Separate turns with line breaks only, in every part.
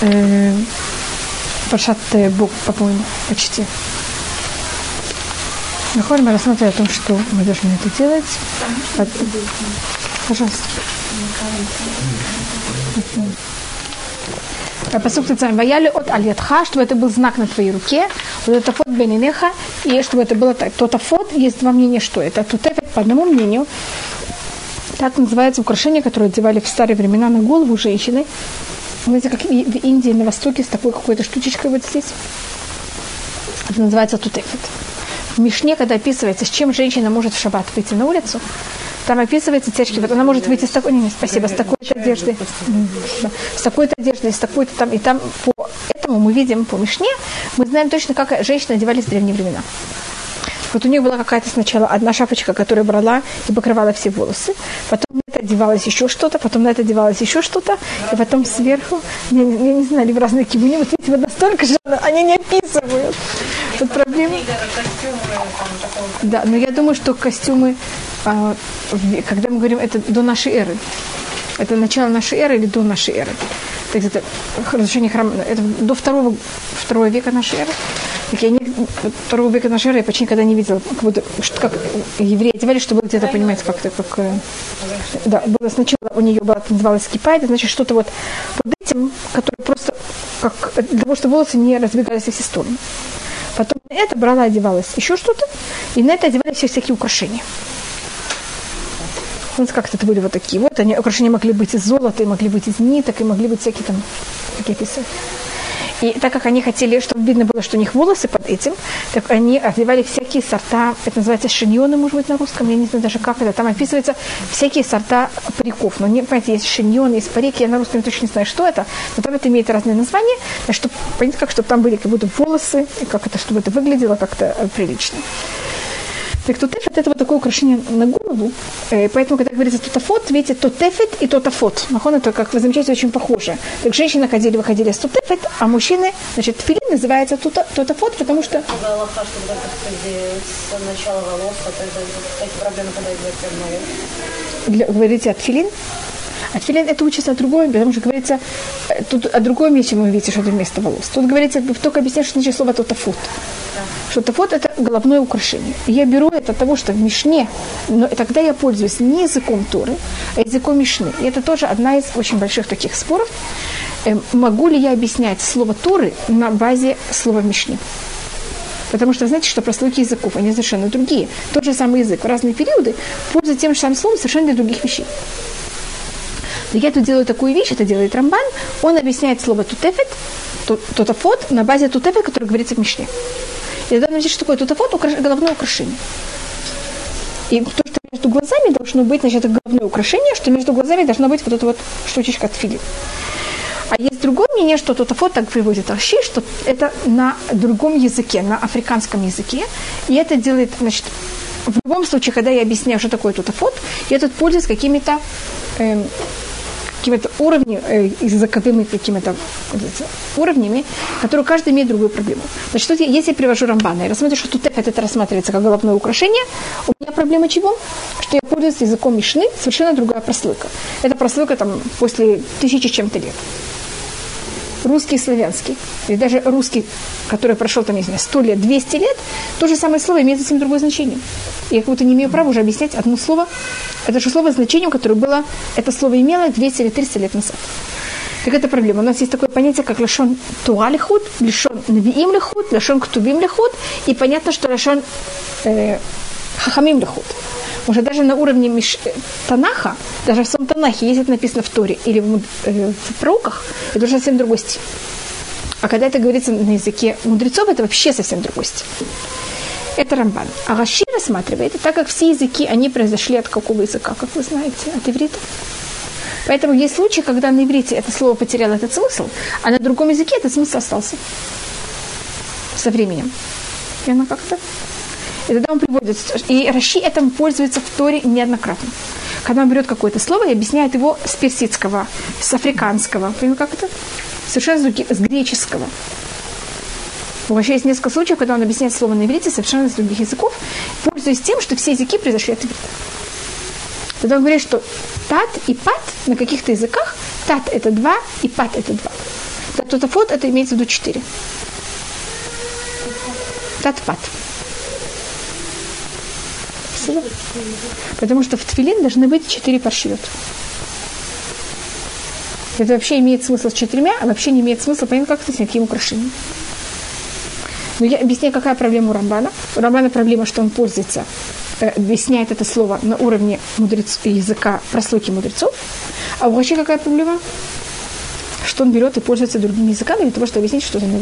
э, Бог, по-моему, почти. Находим, мы рассматриваем о том, что мы должны это делать. От... Пожалуйста. Посук Тецаем. Ваяли от Альятха, чтобы это был знак на твоей руке. Вот это фот Бенинеха. И чтобы это было так. Тот фот, есть два мнения, что это. Тут это, по одному мнению, так называется украшение, которое одевали в старые времена на голову женщины. Знаете, как в Индии, на Востоке, с такой какой-то штучечкой вот здесь. Это называется тутефет. В Мишне, когда описывается, с чем женщина может в шаббат выйти на улицу, там описывается течки. Вот она может выйти с такой, не, не, спасибо, с такой-то одеждой, с такой-то одеждой, с такой-то там. И там по этому мы видим, по Мишне, мы знаем точно, как женщины одевались в древние времена. Вот у них была какая-то сначала одна шапочка, которая брала и покрывала все волосы. Потом на это одевалось еще что-то, потом на это одевалось еще что-то. И потом сверху, я, я не знаю, в разные кибуни, вот видите, вот настолько же они не описывают. Тут проблема. Да, но я думаю, что костюмы, а, когда мы говорим, это до нашей эры. Это начало нашей эры или до нашей эры. Так это разрушение храма, это до второго, второго века нашей эры. Так я не, второго века нашей эры я почти никогда не видела, как, будто, как евреи одевались, чтобы где-то понимать, как-то, как... Э, да, было сначала у нее была, называлась кипа, это значит что-то вот под этим, которое просто, как, для того, чтобы волосы не разбегались во все стороны. Потом на это брала, одевалась еще что-то, и на это одевались всякие украшения. Вот как это были вот такие вот. Они, украшения могли быть из золота, и могли быть из ниток, и могли быть всякие там, писать. И так как они хотели, чтобы видно было, что у них волосы под этим, так они одевали всякие сорта, это называется шиньоны, может быть, на русском, я не знаю даже как это, там описывается всякие сорта париков. Но, не, понимаете, есть шиньоны, есть парики, я на русском точно не знаю, что это, но там это имеет разные названия, чтобы, понять, как, чтобы там были как будто волосы, и как это, чтобы это выглядело как-то э, прилично. Так тут тефет это вот такое украшение на голову. Э, поэтому, когда говорится тотафот, видите, то тефет и тотафот. Махон это, как вы замечаете, очень похоже. Так женщины ходили, выходили с тотефет, а мужчины, значит, тфилин называется тотафот, потому что... Для, говорите, от филин? А тфилин это учится о другом, потому что говорится, тут о другом месте вы видите, что это вместо волос. Тут говорится, только объясняет, что значит слово тотафот. Что тафот это головное украшение. Я беру это от того, что в Мишне, но тогда я пользуюсь не языком Торы, а языком Мишны. И это тоже одна из очень больших таких споров. Эм, могу ли я объяснять слово Торы на базе слова Мишны? Потому что знаете, что прослойки языков, они совершенно другие. Тот же самый язык в разные периоды пользуется тем же самым словом совершенно для других вещей. Я тут делаю такую вещь, это делает Рамбан, он объясняет слово тутефет, тотафот на базе тутефет, который говорится в Мишне. И тогда значит, что такое тутафот, украш... головное украшение. И то, что между глазами должно быть, значит, это головное украшение, что между глазами должна быть вот эта вот штучечка от фили. А есть другое мнение, что тутафот так приводит Раши, что это на другом языке, на африканском языке. И это делает, значит, в любом случае, когда я объясняю, что такое тутафот, я тут пользуюсь какими-то эм, какими-то уровнями, э, языковыми какими-то уровнями, которые каждый имеет другую проблему. Значит, тут, если я привожу Рамбана и рассматриваю, что тут это рассматривается как головное украшение, у меня проблема чего? Что я пользуюсь языком Мишны, совершенно другая прослойка. Это прослойка там после тысячи чем-то лет русский славянский, или даже русский, который прошел там, не знаю, 100 лет, 200 лет, то же самое слово имеет совсем другое значение. И я как будто не имею права уже объяснять одно слово, это же слово значением, которое было, это слово имело 200 или 300 лет назад. Так это проблема. У нас есть такое понятие, как лашон туалихуд, лашон навиим лихуд, лашон ктубим лихуд, и понятно, что лашон э, хахамим лихуд. Уже даже на уровне Миш... Танаха, даже в самом Танахе, если это написано в Торе или в, э, в пророках, это уже совсем другой стиль. А когда это говорится на языке мудрецов, это вообще совсем другой стиль. Это Рамбан. А Раши рассматривает, так как все языки, они произошли от какого языка, как вы знаете, от иврита. Поэтому есть случаи, когда на иврите это слово потеряло этот смысл, а на другом языке этот смысл остался со временем. Оно как-то и тогда он приводит, и Раши этим пользуется в Торе неоднократно. Когда он берет какое-то слово и объясняет его с персидского, с африканского, понимаете, как это? Совершенно с греческого. Вообще есть несколько случаев, когда он объясняет слово на иврите совершенно из других языков, пользуясь тем, что все языки произошли от иврита. Тогда он говорит, что тат и пат на каких-то языках, тат это два и пат это два. Тотафот это имеется в виду четыре. Татпат. Потому что в твилин должны быть четыре паршиот. Это вообще имеет смысл с четырьмя, а вообще не имеет смысла, понятно, как это с никаким украшением. Но я объясняю, какая проблема у Рамбана. У Рамбана проблема, что он пользуется, э, объясняет это слово на уровне мудрец, языка прослойки мудрецов. А Раши какая проблема? Что он берет и пользуется другими языками для того, чтобы объяснить, что это на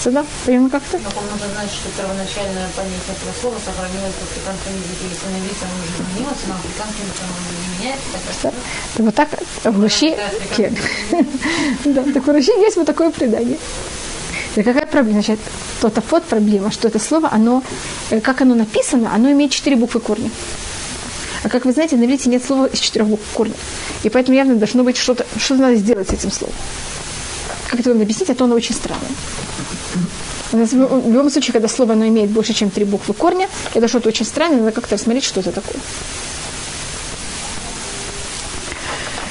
иврите. Сюда? Примерно как-то?
Но можно знать, что первоначальное понятие этого слова сохранилось в африканском языке. Если на иврите оно уже изменилось, на африканском оно уже не меняется. Так,
да. Вот так в Раши... Да, так в Раши есть вот такое предание. И какая проблема? Значит, то-то вот проблема, что это слово, оно, э, как оно написано, оно имеет четыре буквы корня. А как вы знаете, на иврите нет слова из четырех букв корня. И поэтому явно должно быть что-то, что надо сделать с этим словом. Как это вам объяснить, а то оно очень странное. В любом случае, когда слово оно имеет больше, чем три буквы корня, это что-то очень странное, надо как-то рассмотреть, что это такое.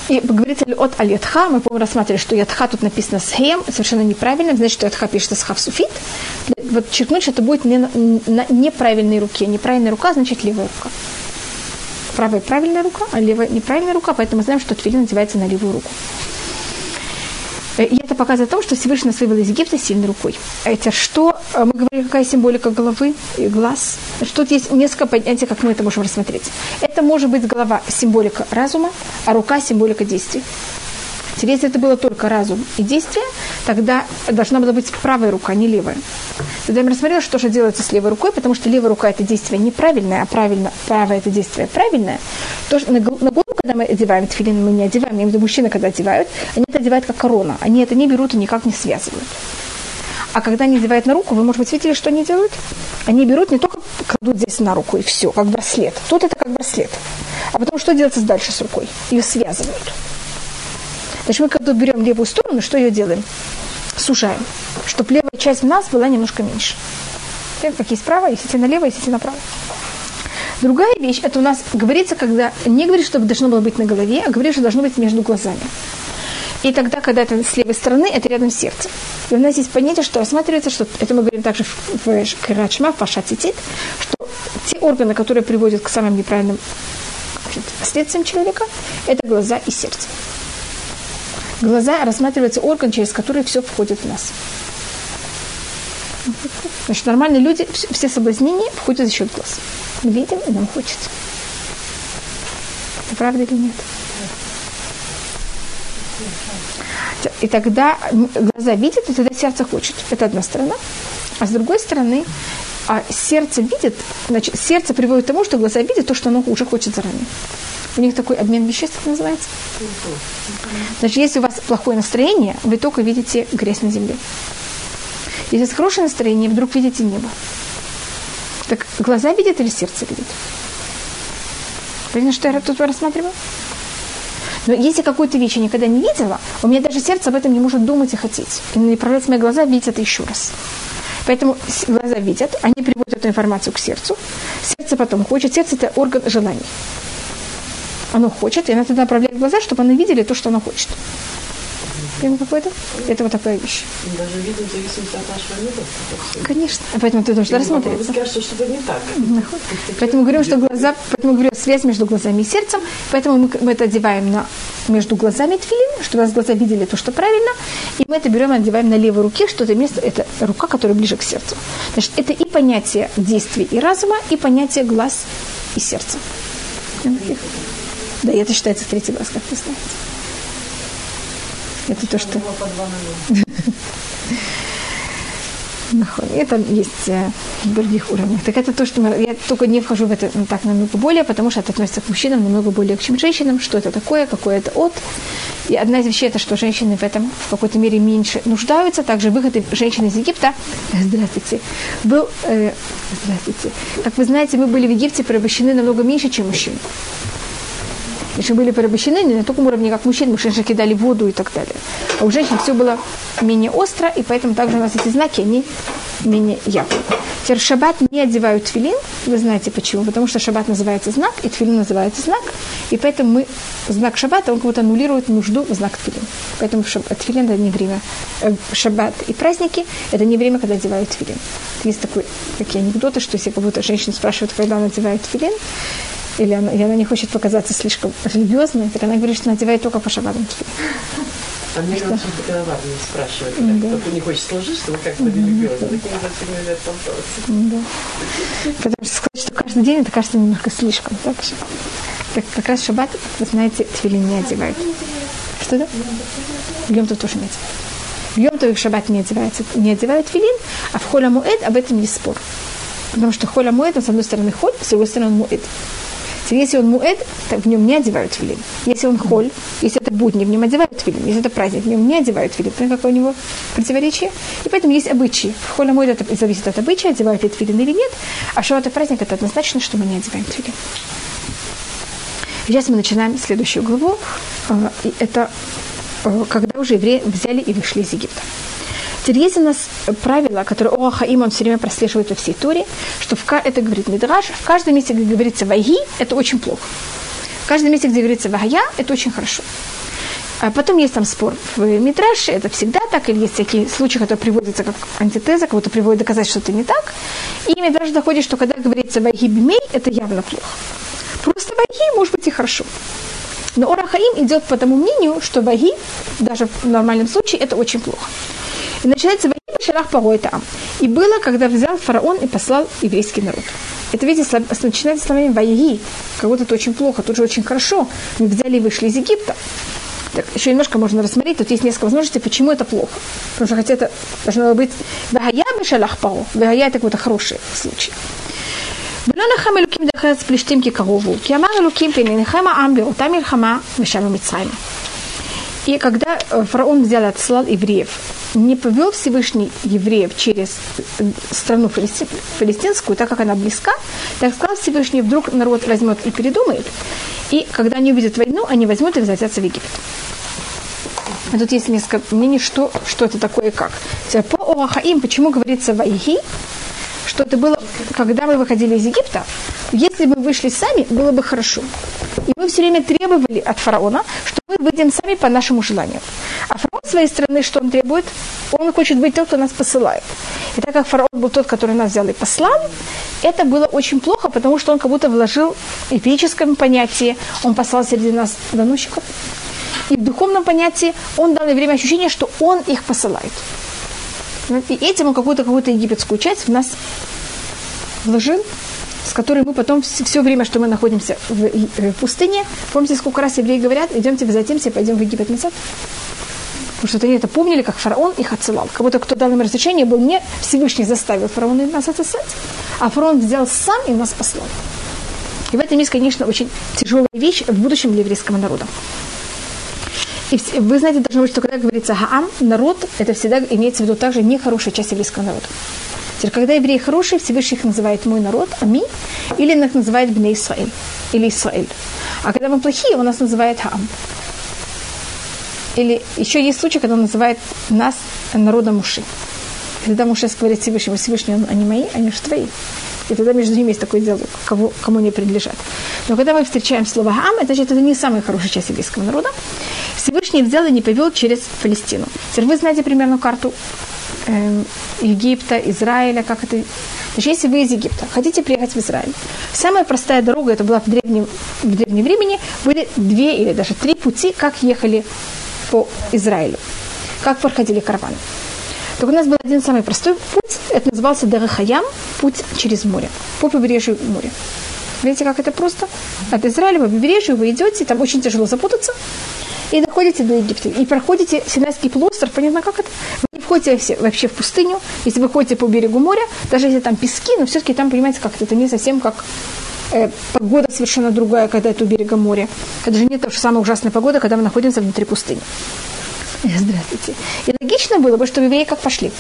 И говорится ли от аль-ятха, мы, по-моему, рассматривали, что ятха тут написано с хем, совершенно неправильно, значит, что ятха пишется с хавсуфит. Вот черкнуть, что это будет не на, на неправильной руке. Неправильная рука значит левая рука. Правая правильная рука, а левая неправильная рука, поэтому мы знаем, что твилин надевается на левую руку. Э, и это показывает о том, что Всевышний нас вывел из Египта сильной рукой. Это что? Э, мы говорили, какая символика головы и глаз. Тут есть несколько понятий, как мы это можем рассмотреть. Это может быть голова символика разума, а рука символика действий. Теперь, если это было только разум и действие, тогда должна была быть правая рука, а не левая. Тогда я рассмотрела, что же делается с левой рукой, потому что левая рука – это действие неправильное, а правильно, правое – это действие правильное. То, что на, на голову, когда мы одеваем тфилин, мы не одеваем, я имею в виду мужчины, когда одевают, они это одевают как корона. Они это не берут и никак не связывают. А когда они одевают на руку, вы, может быть, видели, что они делают? Они берут не только кладут здесь на руку и все, как браслет. Тут это как браслет. А потом что делается дальше с рукой? Ее связывают. Значит, мы когда берем левую сторону, что ее делаем? Сужаем, чтобы левая часть в нас была немножко меньше. Как есть право, если налево, если направо. Другая вещь, это у нас говорится, когда не говорит, что должно было быть на голове, а говорит, что должно быть между глазами. И тогда, когда это с левой стороны, это рядом с сердцем. И у нас есть понятие, что рассматривается, что это мы говорим также в Кирачма, в Пашатитит, что те органы, которые приводят к самым неправильным последствиям человека, это глаза и сердце. Глаза рассматривается орган, через который все входит в нас. Значит, нормальные люди, все соблазнения входят за счет глаз. Мы видим, и нам хочется. Это правда или нет? И тогда глаза видят, и тогда сердце хочет. Это одна сторона. А с другой стороны, а сердце видит, значит, сердце приводит к тому, что глаза видят то, что оно уже хочет заранее. У них такой обмен веществ называется. Значит, если у вас плохое настроение, вы только видите грязь на земле. Если у хорошее настроение, вдруг видите небо. Так глаза видят или сердце видит? Понятно, что я тут рассматриваю? Но если какую-то вещь я никогда не видела, у меня даже сердце об этом не может думать и хотеть. И направлять мои глаза видеть это еще раз. Поэтому глаза видят, они приводят эту информацию к сердцу. Сердце потом хочет. Сердце – это орган желаний оно хочет, и она тогда направляет глаза, чтобы они видели то, что оно хочет. Понял какой-то? Это вот такая вещь.
Даже видно в зависимости от нашего мира.
Конечно. Поэтому ты должен рассмотреться.
кажется, что это не так.
Поэтому говорим, что глаза, поэтому говорю, связь между глазами и сердцем, поэтому мы, мы это одеваем на, между глазами тфилин, чтобы у нас глаза видели то, что правильно, и мы это берем и одеваем на левой руке, что это место, это рука, которая ближе к сердцу. Значит, это и понятие действий и разума, и понятие глаз и сердца. Да, это считается третий глаз, как вы знаете. Это то, что... Это есть э, в других уровнях. Так это то, что мы, я только не вхожу в это ну, так намного более, потому что это относится к мужчинам намного более, чем к женщинам. Что это такое, какое это от. И одна из вещей это, что женщины в этом в какой-то мере меньше нуждаются. Также выход женщин из Египта, здравствуйте, был, э, здравствуйте. Как вы знаете, мы были в Египте порабощены намного меньше, чем мужчины. Если были порабощены не на таком уровне, как мужчин, мужчин же кидали воду и так далее. А у женщин все было менее остро, и поэтому также у нас эти знаки, они менее явно. Теперь шаббат не одевают твилин. Вы знаете почему? Потому что шаббат называется знак, и твилин называется знак. И поэтому мы знак шаббата, он как будто аннулирует нужду в знак твилин. Поэтому шаббат, твилин это не время. Э, шаббат и праздники это не время, когда одевают твилин. Есть такой, такие анекдоты, что если как будто женщина спрашивает, когда она одевает твилин, или она, и она не хочет показаться слишком религиозной, так она говорит, что она одевает только по шаббатам твилин.
А мне кажется, что такая важно спрашивать. Да. Кто не хочет сложить, чтобы как-то религиозно. Такие зачем лет
Да. Потому что сказать, что каждый день, это кажется немножко слишком. Так, так как раз шаббат, вы знаете, твилин не одевают. Что да? Йом тоже не одевают. Йом то их шаббат не одевается, не одевают твилин, а в холя муэд об этом есть спор. Потому что холя муэд, он с одной стороны холь, с другой стороны муэд. Если он муэд, то в нем не одевают филин. Если он холь, если это будни, в нем одевают филин. Если это праздник, в нем не одевают филин. Понимаете, какое у него противоречие? И поэтому есть обычаи. В холе муэд это зависит от обычая, одевают ли филин или нет. А что это праздник, это однозначно, что мы не одеваем филин. Сейчас мы начинаем следующую главу. А, это а, когда уже евреи взяли и вышли из Египта. Теперь есть у нас правило, которое Оахаим он все время прослеживает во всей Торе, что в, это говорит Мидраш, в каждом месте, где говорится Вайги, это очень плохо. В каждом месте, где говорится Вагая, это очень хорошо. А потом есть там спор в Мидраше, это всегда так, или есть всякие случаи, которые приводятся как антитеза, кого-то приводит доказать, что это не так. И Мидраш доходит, что когда говорится Вайги Бимей, это явно плохо. Просто Вайги может быть и хорошо. Но Орахаим идет по тому мнению, что Ваги, даже в нормальном случае, это очень плохо. И начинается война Шалах Парой там. И было, когда взял фараон и послал еврейский народ. Это, видите, начинается словами «Ваяги», как будто это очень плохо, тут же очень хорошо. Мы взяли и вышли из Египта. Так, еще немножко можно рассмотреть, тут есть несколько возможностей, почему это плохо. Потому что хотя это должно быть «Вагая бешалах паро», «Вагая» это какой-то хороший случай. ולא נחם אלוקים דרך ארץ פלישתים כי קרובו, כי אמר אלוקים פן ינחם העם באותה מלחמה ושם מצרים. И когда э, фараон взял и отслал евреев, не повел Всевышний евреев через э, страну палестинскую, так как она близка, так сказал Всевышний, вдруг народ возьмет и передумает, и когда они увидят войну, они возьмут и возвратятся в Египет. А тут есть несколько мнений, что, что это такое и как. По Оахаим, почему говорится «вайги», что это было, когда мы выходили из Египта, если бы вышли сами, было бы хорошо. И мы все время требовали от фараона, что мы выйдем сами по нашему желанию. А фараон своей стороны, что он требует? Он хочет быть тот, кто нас посылает. И так как фараон был тот, который нас взял и послал, это было очень плохо, потому что он как будто вложил в эпическом понятии, он послал среди нас доносчиков. И в духовном понятии он дал время ощущение, что он их посылает. И этим он какую-то какую-то египетскую часть в нас вложил, с которой мы потом все, все время, что мы находимся в, в пустыне, помните, сколько раз евреи говорят, идемте затемся, пойдем в Египет назад? Потому что они это помнили, как фараон их отсылал. Как будто кто дал им разрешение, был не Всевышний заставил фараона нас отсылать, а фараон взял сам и нас послал. И в этом есть, конечно, очень тяжелая вещь в будущем для еврейского народа. И вы знаете, должно быть, что когда говорится «хаам», народ, это всегда имеется в виду также нехорошая часть еврейского народа. Теперь, когда евреи хорошие, Всевышний их называет «мой народ», «ами», или их называет «бней Исраэль», или «Исраэль». А когда мы плохие, он нас называет «хаам». Или еще есть случай, когда он называет нас народом Муши. Когда Муше говорит Всевышнему, Всевышний, они мои, они же твои. И тогда между ними есть такой диалог, кого, кому они принадлежат. Но когда мы встречаем слово «ам», это значит, это не самая хорошая часть еврейского народа. Всевышний взял и не повел через Палестину. Теперь вы знаете примерно карту э, Египта, Израиля, как это... Значит, если вы из Египта хотите приехать в Израиль, самая простая дорога, это была в древнем, в древнем времени, были две или даже три пути, как ехали по Израилю, как проходили караваны. Только у нас был один самый простой путь, это назывался Дарахаям, путь через море, по побережью моря. Видите, как это просто? От Израиля по побережью вы идете, там очень тяжело запутаться, и доходите до Египта, и проходите Синайский полуостров, понятно, как это? Вы не входите вообще в пустыню, если вы ходите по берегу моря, даже если там пески, но все-таки там, понимаете, как это, не совсем как э, погода совершенно другая, когда это у берега моря. Это же не та же самая ужасная погода, когда мы находимся внутри пустыни. Здравствуйте. И логично было бы, что евреи как пошли?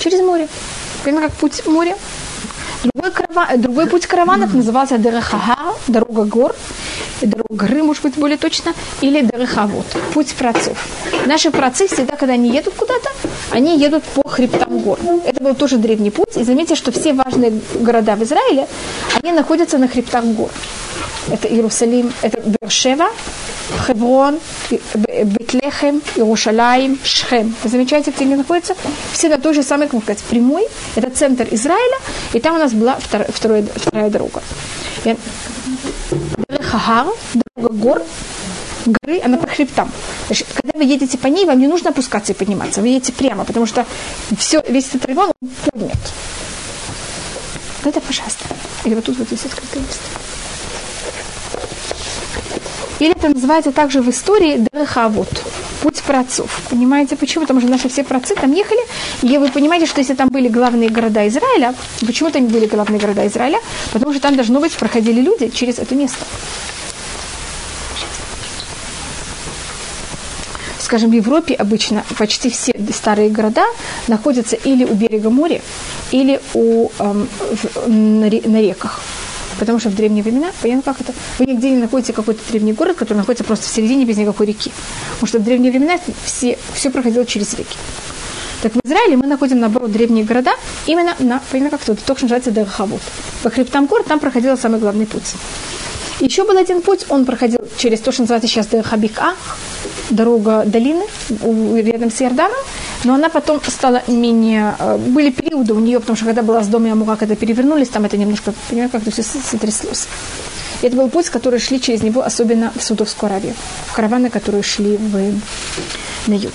Через море. Примерно как путь море. Другой, караван, другой путь караванов назывался Дерехага, дорога гор, дорога горы, может быть, более точно, или Дерехавод, путь праотцов. Наши праотцы всегда, когда они едут куда-то, они едут по хребтам гор. Это был тоже древний путь. И заметьте, что все важные города в Израиле, они находятся на хребтах гор. Это Иерусалим, это Бершева, Хеврон, Бетлехем, Иерушалаем, Шхем. Вы замечаете, где они находятся? Все на той же самой, как сказать, прямой. Это центр Израиля, и там у нас была вторая, вторая, вторая дорога. Хагар, дорога гор, горы, она по хребтам. Значит, когда вы едете по ней, вам не нужно опускаться и подниматься. Вы едете прямо, потому что все, весь этот район поднят. Это, пожалуйста. Или вот тут вот есть открытое место. Или это называется также в истории Дерехавод, путь праотцов. Понимаете почему? Потому что наши все праотцы там ехали, и вы понимаете, что если там были главные города Израиля, почему там были главные города Израиля? Потому что там, должно быть, проходили люди через это место. скажем, в Европе обычно почти все старые города находятся или у берега моря, или у, эм, в, на, на реках. Потому что в древние времена, понятно, как это? Вы нигде не находите какой-то древний город, который находится просто в середине без никакой реки. Потому что в древние времена все, все проходило через реки. Так в Израиле мы находим, наоборот, древние города именно на, понятно, как это, то, что называется Дагахавут. По хребтам гор там проходил самый главный путь. Еще был один путь, он проходил через то, что называется сейчас Дагахабика, дорога долины рядом с Иорданом, но она потом стала менее... Э, были периоды у нее, потому что когда была с дома Амура, когда перевернулись, там это немножко, понимаете, как-то все сотряслось. Это был путь, который шли через него, особенно в Судовскую Аравию, в караваны, которые шли в, на юг.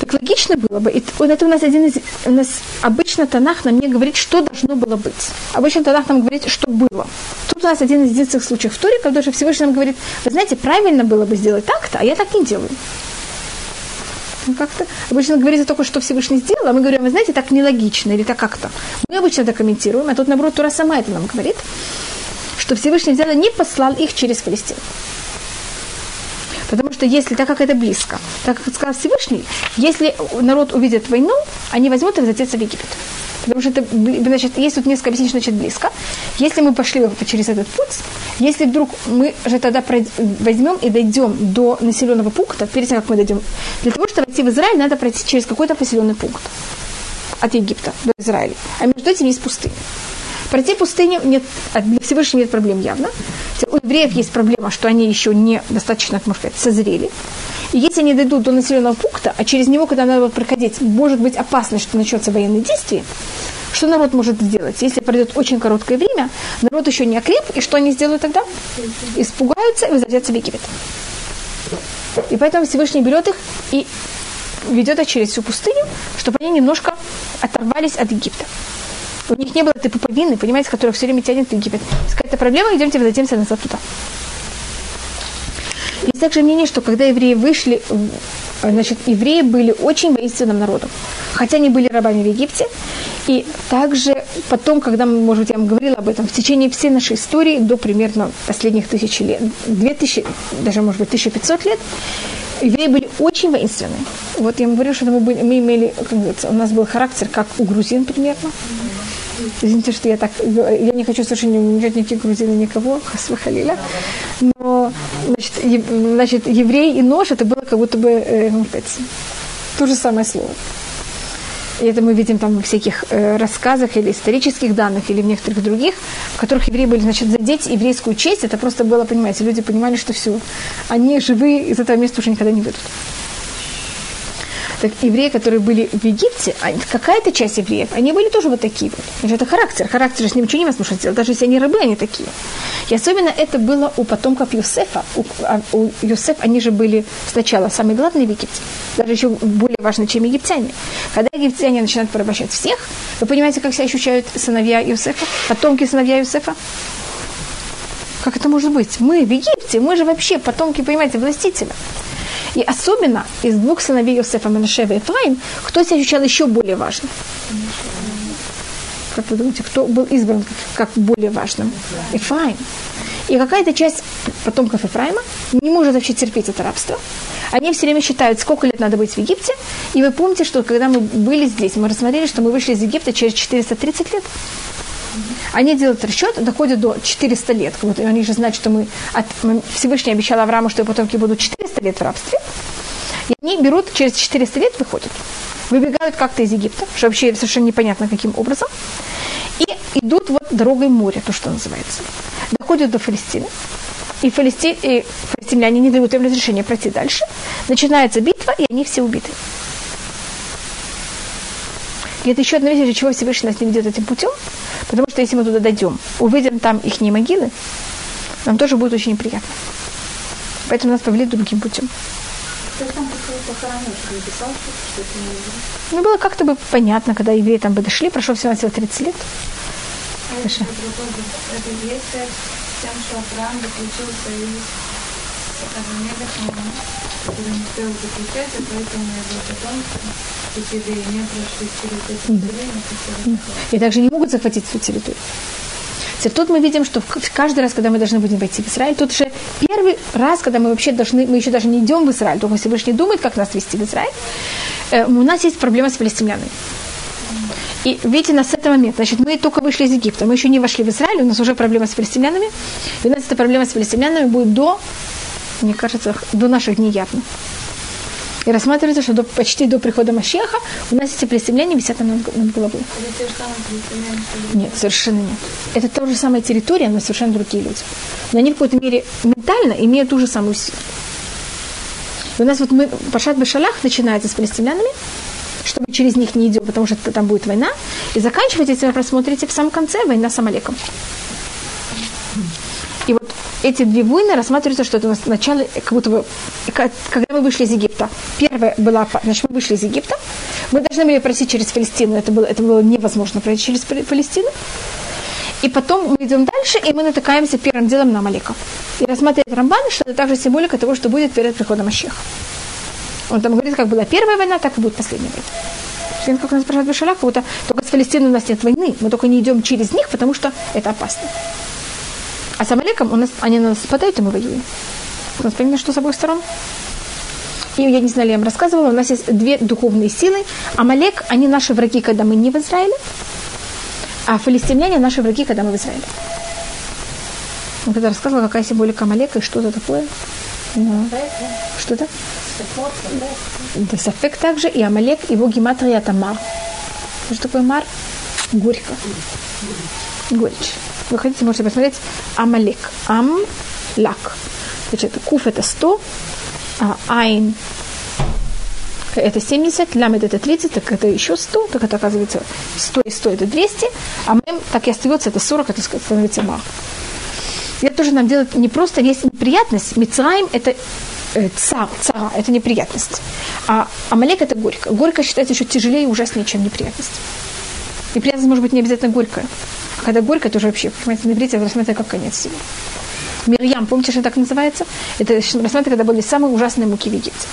Так логично было бы, и вот это у нас один из, у нас обычно Танах нам не говорит, что должно было быть. Обычно Танах нам говорит, что было. Тут у нас один из единственных случаев в Торе, когда же Всевышний нам говорит, вы знаете, правильно было бы сделать так-то, а я так не делаю. Ну, как-то обычно говорится только, что Всевышний сделал, а мы говорим, вы знаете, так нелогично или так как-то. Мы обычно это комментируем, а тут, наоборот, Тура сама это нам говорит, что Всевышний взял и не послал их через Палестину. Потому что если, так как это близко, так как сказал Всевышний, если народ увидит войну, они возьмут и возвратятся в Египет. Потому что это, значит, есть тут несколько объяснений, значит, близко. Если мы пошли через этот путь, если вдруг мы же тогда возьмем и дойдем до населенного пункта, перед тем, как мы дойдем, для того, чтобы войти в Израиль, надо пройти через какой-то поселенный пункт от Египта до Израиля. А между этим есть пустыня. Пройти пустыню нет, для Всевышнего нет проблем явно. У евреев есть проблема, что они еще не достаточно, можно сказать, созрели. И если они дойдут до населенного пункта, а через него, когда надо проходить, может быть опасность, что начнется военное действие, что народ может сделать? Если пройдет очень короткое время, народ еще не окреп, и что они сделают тогда? Испугаются и возвратятся в Египет. И поэтому Всевышний берет их и ведет их через всю пустыню, чтобы они немножко оторвались от Египта. У них не было этой пуповины, понимаете, которая все время тянет в Египет. Если какая-то проблема, идемте, возвратимся назад туда. Есть также мнение, что когда евреи вышли, значит, евреи были очень воинственным народом. Хотя они были рабами в Египте. И также потом, когда, может быть, я вам говорила об этом, в течение всей нашей истории, до примерно последних тысячи лет, две тысячи, даже, может быть, 1500 лет, евреи были очень воинственны. Вот я вам говорю, что мы, были, мы имели, как говорится, у нас был характер, как у грузин примерно. Извините, что я так... Я не хочу совершенно унижать никаких грузин никого, хасвахалиля. Но, значит, е, значит, еврей и нож, это было как будто бы, э, сказать, то же самое слово. И это мы видим там в всяких э, рассказах или исторических данных, или в некоторых других, в которых евреи были, значит, задеть еврейскую честь, это просто было, понимаете, люди понимали, что все, они живые из этого места уже никогда не выйдут. Так евреи, которые были в Египте, какая-то часть евреев, они были тоже вот такие вот. Значит, это характер. Характер с ним ничего не возможно сделать. Даже если они рабы, они такие. И особенно это было у потомков Юсефа. У, а, у Юсеф, они же были сначала самые главные в Египте. Даже еще более важны, чем египтяне. Когда египтяне начинают порабощать всех, вы понимаете, как себя ощущают сыновья Юсефа, потомки сыновья Юсефа? Как это может быть? Мы в Египте, мы же вообще потомки, понимаете, властителя. И особенно из двух сыновей Йосефа, Менашева и Ефраим, кто себя ощущал еще более важным? Как вы думаете, кто был избран как более важным? Ефраим. И какая-то часть потомков Ефраима не может вообще терпеть это рабство. Они все время считают, сколько лет надо быть в Египте. И вы помните, что когда мы были здесь, мы рассмотрели, что мы вышли из Египта через 430 лет. Они делают расчет, доходят до 400 лет. Как будто они же знают, что мы, от, Всевышний обещал Аврааму, что его потомки будут 400 лет в рабстве. И они берут, через 400 лет выходят. выбегают как-то из Египта, что вообще совершенно непонятно каким образом, и идут вот дорогой моря, то, что называется. Доходят до Палестины. И, фалести... и фалестимляне не дают им разрешения пройти дальше. Начинается битва, и они все убиты. И это еще одна вещь, для чего Всевышний нас не ведет этим путем, потому что если мы туда дойдем, увидим там их могилы, нам тоже будет очень неприятно. Поэтому нас повели другим путем. Ну, было как-то бы понятно, когда евреи там бы дошли, прошло всего всего 30 лет.
А это, это есть тем, что Авраам заключил союз с Авраамедом, который не успел заключать, и поэтому его потомство, эти евреи не прошли это время,
И также не могут захватить свою территорию. Теперь тут мы видим, что каждый раз, когда мы должны будем войти в Израиль, тут же первый раз, когда мы вообще должны, мы еще даже не идем в Израиль, только Всевышний думает, как нас вести в Израиль, э, у нас есть проблема с палестинянами. И видите, нас с этого момента, значит, мы только вышли из Египта, мы еще не вошли в Израиль, у нас уже проблема с палестинянами, и у нас эта проблема с палестинянами будет до, мне кажется, до наших дней явно. И рассматривается, что до, почти до прихода Машеха у нас эти палестимляне висят над, над головой. Нет, совершенно нет. Это та же самая территория, но совершенно другие люди. Но они в какой-то мере ментально имеют ту же самую силу. И у нас вот мы, Пашат Бешалах начинается с палестинянами, что мы через них не идем, потому что там будет война. И заканчивается, если вы просмотрите, в самом конце война с Амалеком. Эти две войны рассматриваются, что это начало, как будто бы, когда мы вышли из Египта. Первая была, значит, мы вышли из Египта, мы должны были пройти через Палестину, это было, это было невозможно пройти через Палестину. И потом мы идем дальше, и мы натыкаемся первым делом на Амалека. И рассматривает Рамбан, что это также символика того, что будет перед приходом Ащеха. Он там говорит, как была первая война, так и будет последняя война. Как у нас спрашивает Бешалах, как будто только с Палестиной у нас нет войны, мы только не идем через них, потому что это опасно. А с Амалеком у нас, они на нас нападают, и мы воюем. У нас понимаете, что с обоих сторон? И я не знаю, я вам рассказывала, у нас есть две духовные силы. Амалек, они наши враги, когда мы не в Израиле, а филистимляне наши враги, когда мы в Израиле. Я когда рассказывала, какая символика Амалека и что это такое. Но... Что это? Да, Сафек также, и Амалек, его гематрия это Мар. Что такое Мар? Горько. Горечь. Вы хотите, можете посмотреть Амалек. Ам, лак. Значит, куф это 100, а айн это 70, ламед это 30, так это еще 100, так это оказывается 100 и 100 это 200, а мем так и остается, это 40, это становится ма. И это тоже нам делает не просто есть неприятность, Мицраим это э, цар, цара, это неприятность. А Амалек это горько. Горько считается еще тяжелее и ужаснее, чем неприятность. Неприятность может быть не обязательно горькая. Когда горько, это уже вообще, понимаете, на иврите рассматривается как конец всего. Мирьям, помните, что так называется? Это рассматривается, когда были самые ужасные муки в Египте.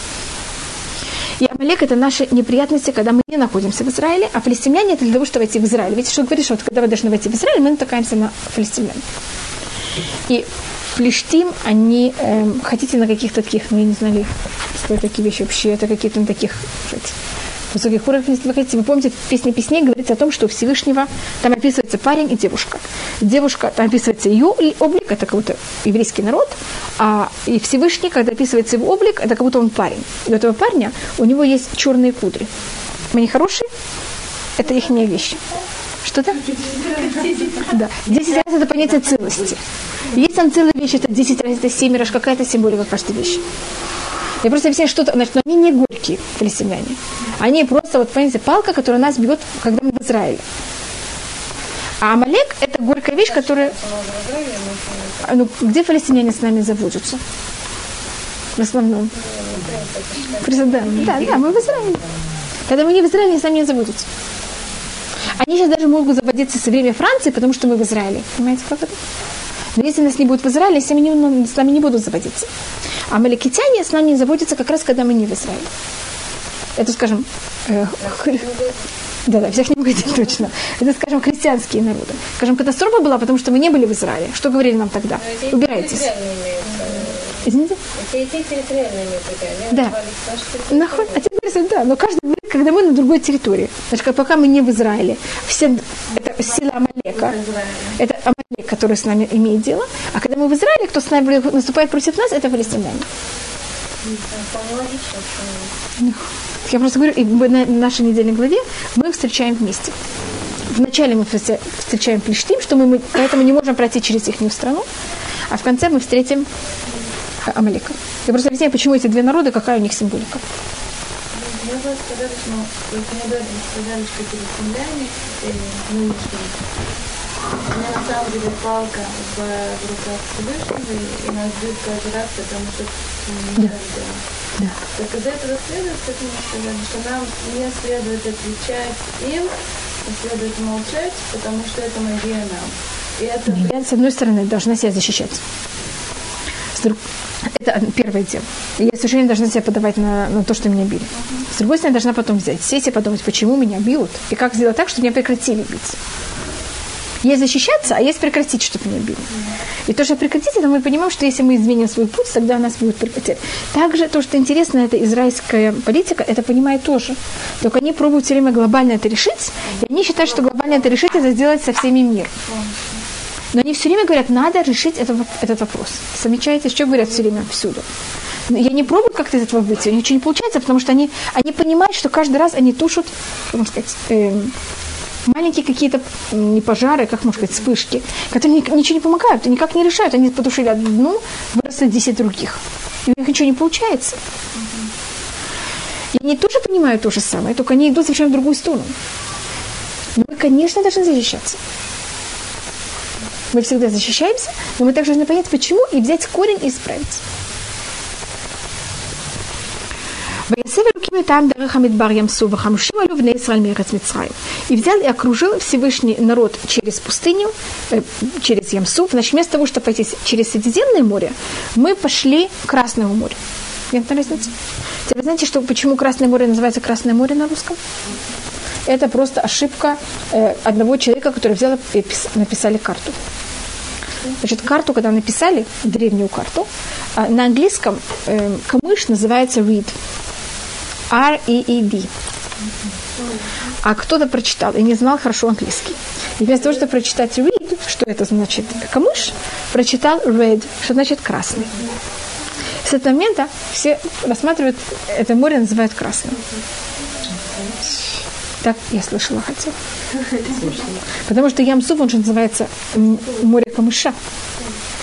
И Амалек это наши неприятности, когда мы не находимся в Израиле, а палестиняне это для того, чтобы войти в Израиль. Видите, что говорит, что вот когда вы должны войти в Израиль, мы натыкаемся на палестинян. И Плештим, они эм, хотите на каких-то таких, ну я не знаю, что такие вещи вообще, это какие-то на таких, высоких уровнях, если вы помните, в песне песней говорится о том, что у Всевышнего там описывается парень и девушка. Девушка, там описывается ее облик, это как будто еврейский народ, а и Всевышний, когда описывается его облик, это как будто он парень. И у этого парня у него есть черные кудри. Они хорошие? Это их вещи. Что-то? Да. Десять раз это понятие целости. Есть там целая вещь, это десять раз, это семь раз, какая-то символика каждой вещи. Я просто объясняю, что значит, но они не горькие палестиняне. Они просто, вот, понимаете, палка, которая нас бьет, когда мы в Израиле. А Амалек – это горькая вещь, которая... Ну, где палестиняне с нами заводятся? В основном. Да, да, да, мы в Израиле. Когда мы не в Израиле, они с нами не заводятся. Они сейчас даже могут заводиться со времени Франции, потому что мы в Израиле. Понимаете, как это? Но если нас не будет в Израиле, с нами не, с нами не будут заводиться. А маликитяне с нами не заводятся как раз, когда мы не в Израиле. Это, скажем, э, да, да, всех не будет точно. Это, скажем, христианские народы. Скажем, катастрофа была, потому что мы не были в Израиле. Что говорили нам тогда? Убирайтесь. Извините? Да. Наход... А теперь, да, но каждый говорит, когда мы на другой территории. Значит, пока мы не в Израиле, все, это сила Амалека, это Амалек, который с нами имеет дело, а когда мы в Израиле, кто с нами наступает против нас, это палестиняне. Я просто говорю, и на нашей недельной главе мы их встречаем вместе. Вначале мы встречаем Плештим, что мы, поэтому не можем пройти через их страну, а в конце мы встретим Амалика. Я просто объясняю, почему эти две народа, какая у них символика.
У меня на самом деле палка в, в руках Всевышнего, и нас бьют каждый раз, потому что не да. Да. Так из этого следует, как мы сказали, что нам не следует отвечать им, а следует молчать, потому что это магия нам. И это...
Я, с одной стороны, должна себя защищать. Это первое дело. Я совершенно не должна себя подавать на, на то, что меня били. С другой стороны, я должна потом взять, сесть и подумать, почему меня бьют, и как сделать так, чтобы меня прекратили бить. Есть защищаться, а есть прекратить, чтобы меня били. И то, что прекратить, это мы понимаем, что если мы изменим свой путь, тогда нас будет прекратить. Также то, что интересно, это израильская политика, это понимает тоже. Только они пробуют все время глобально это решить, и они считают, что глобально это решить, это сделать со всеми мир. Но они все время говорят, надо решить этот, этот вопрос. Замечаете, что говорят все время всюду? Я не пробую как-то из этого выйти, у них ничего не получается, потому что они, они понимают, что каждый раз они тушат, как сказать, э, маленькие какие-то не пожары, как можно сказать, вспышки, которые ничего не помогают, никак не решают. Они потушили одну, выросли 10 других. И у них ничего не получается. И они тоже понимают то же самое, только они идут совершенно в другую сторону. Но мы, конечно, должны защищаться. Мы всегда защищаемся, но мы также должны понять, почему, и взять корень и исправить. И взял и окружил Всевышний народ через пустыню, э, через Ямсу. Значит, вместо того, чтобы пойти через Средиземное море, мы пошли к Красному морю. Понятна разница? Теперь знаете, что, почему Красное море называется Красное море на русском? Это просто ошибка э, одного человека, который взял и написали карту. Значит, карту, когда написали, древнюю карту, а на английском э, камыш называется read. R-E-E-D. А кто-то прочитал и не знал хорошо английский. И вместо того, чтобы прочитать read, что это значит камыш, прочитал red, что значит красный. С этого момента все рассматривают это море, называют красным. Так я слышала, хотела. Потому что Ямсуф, он же называется море камыша.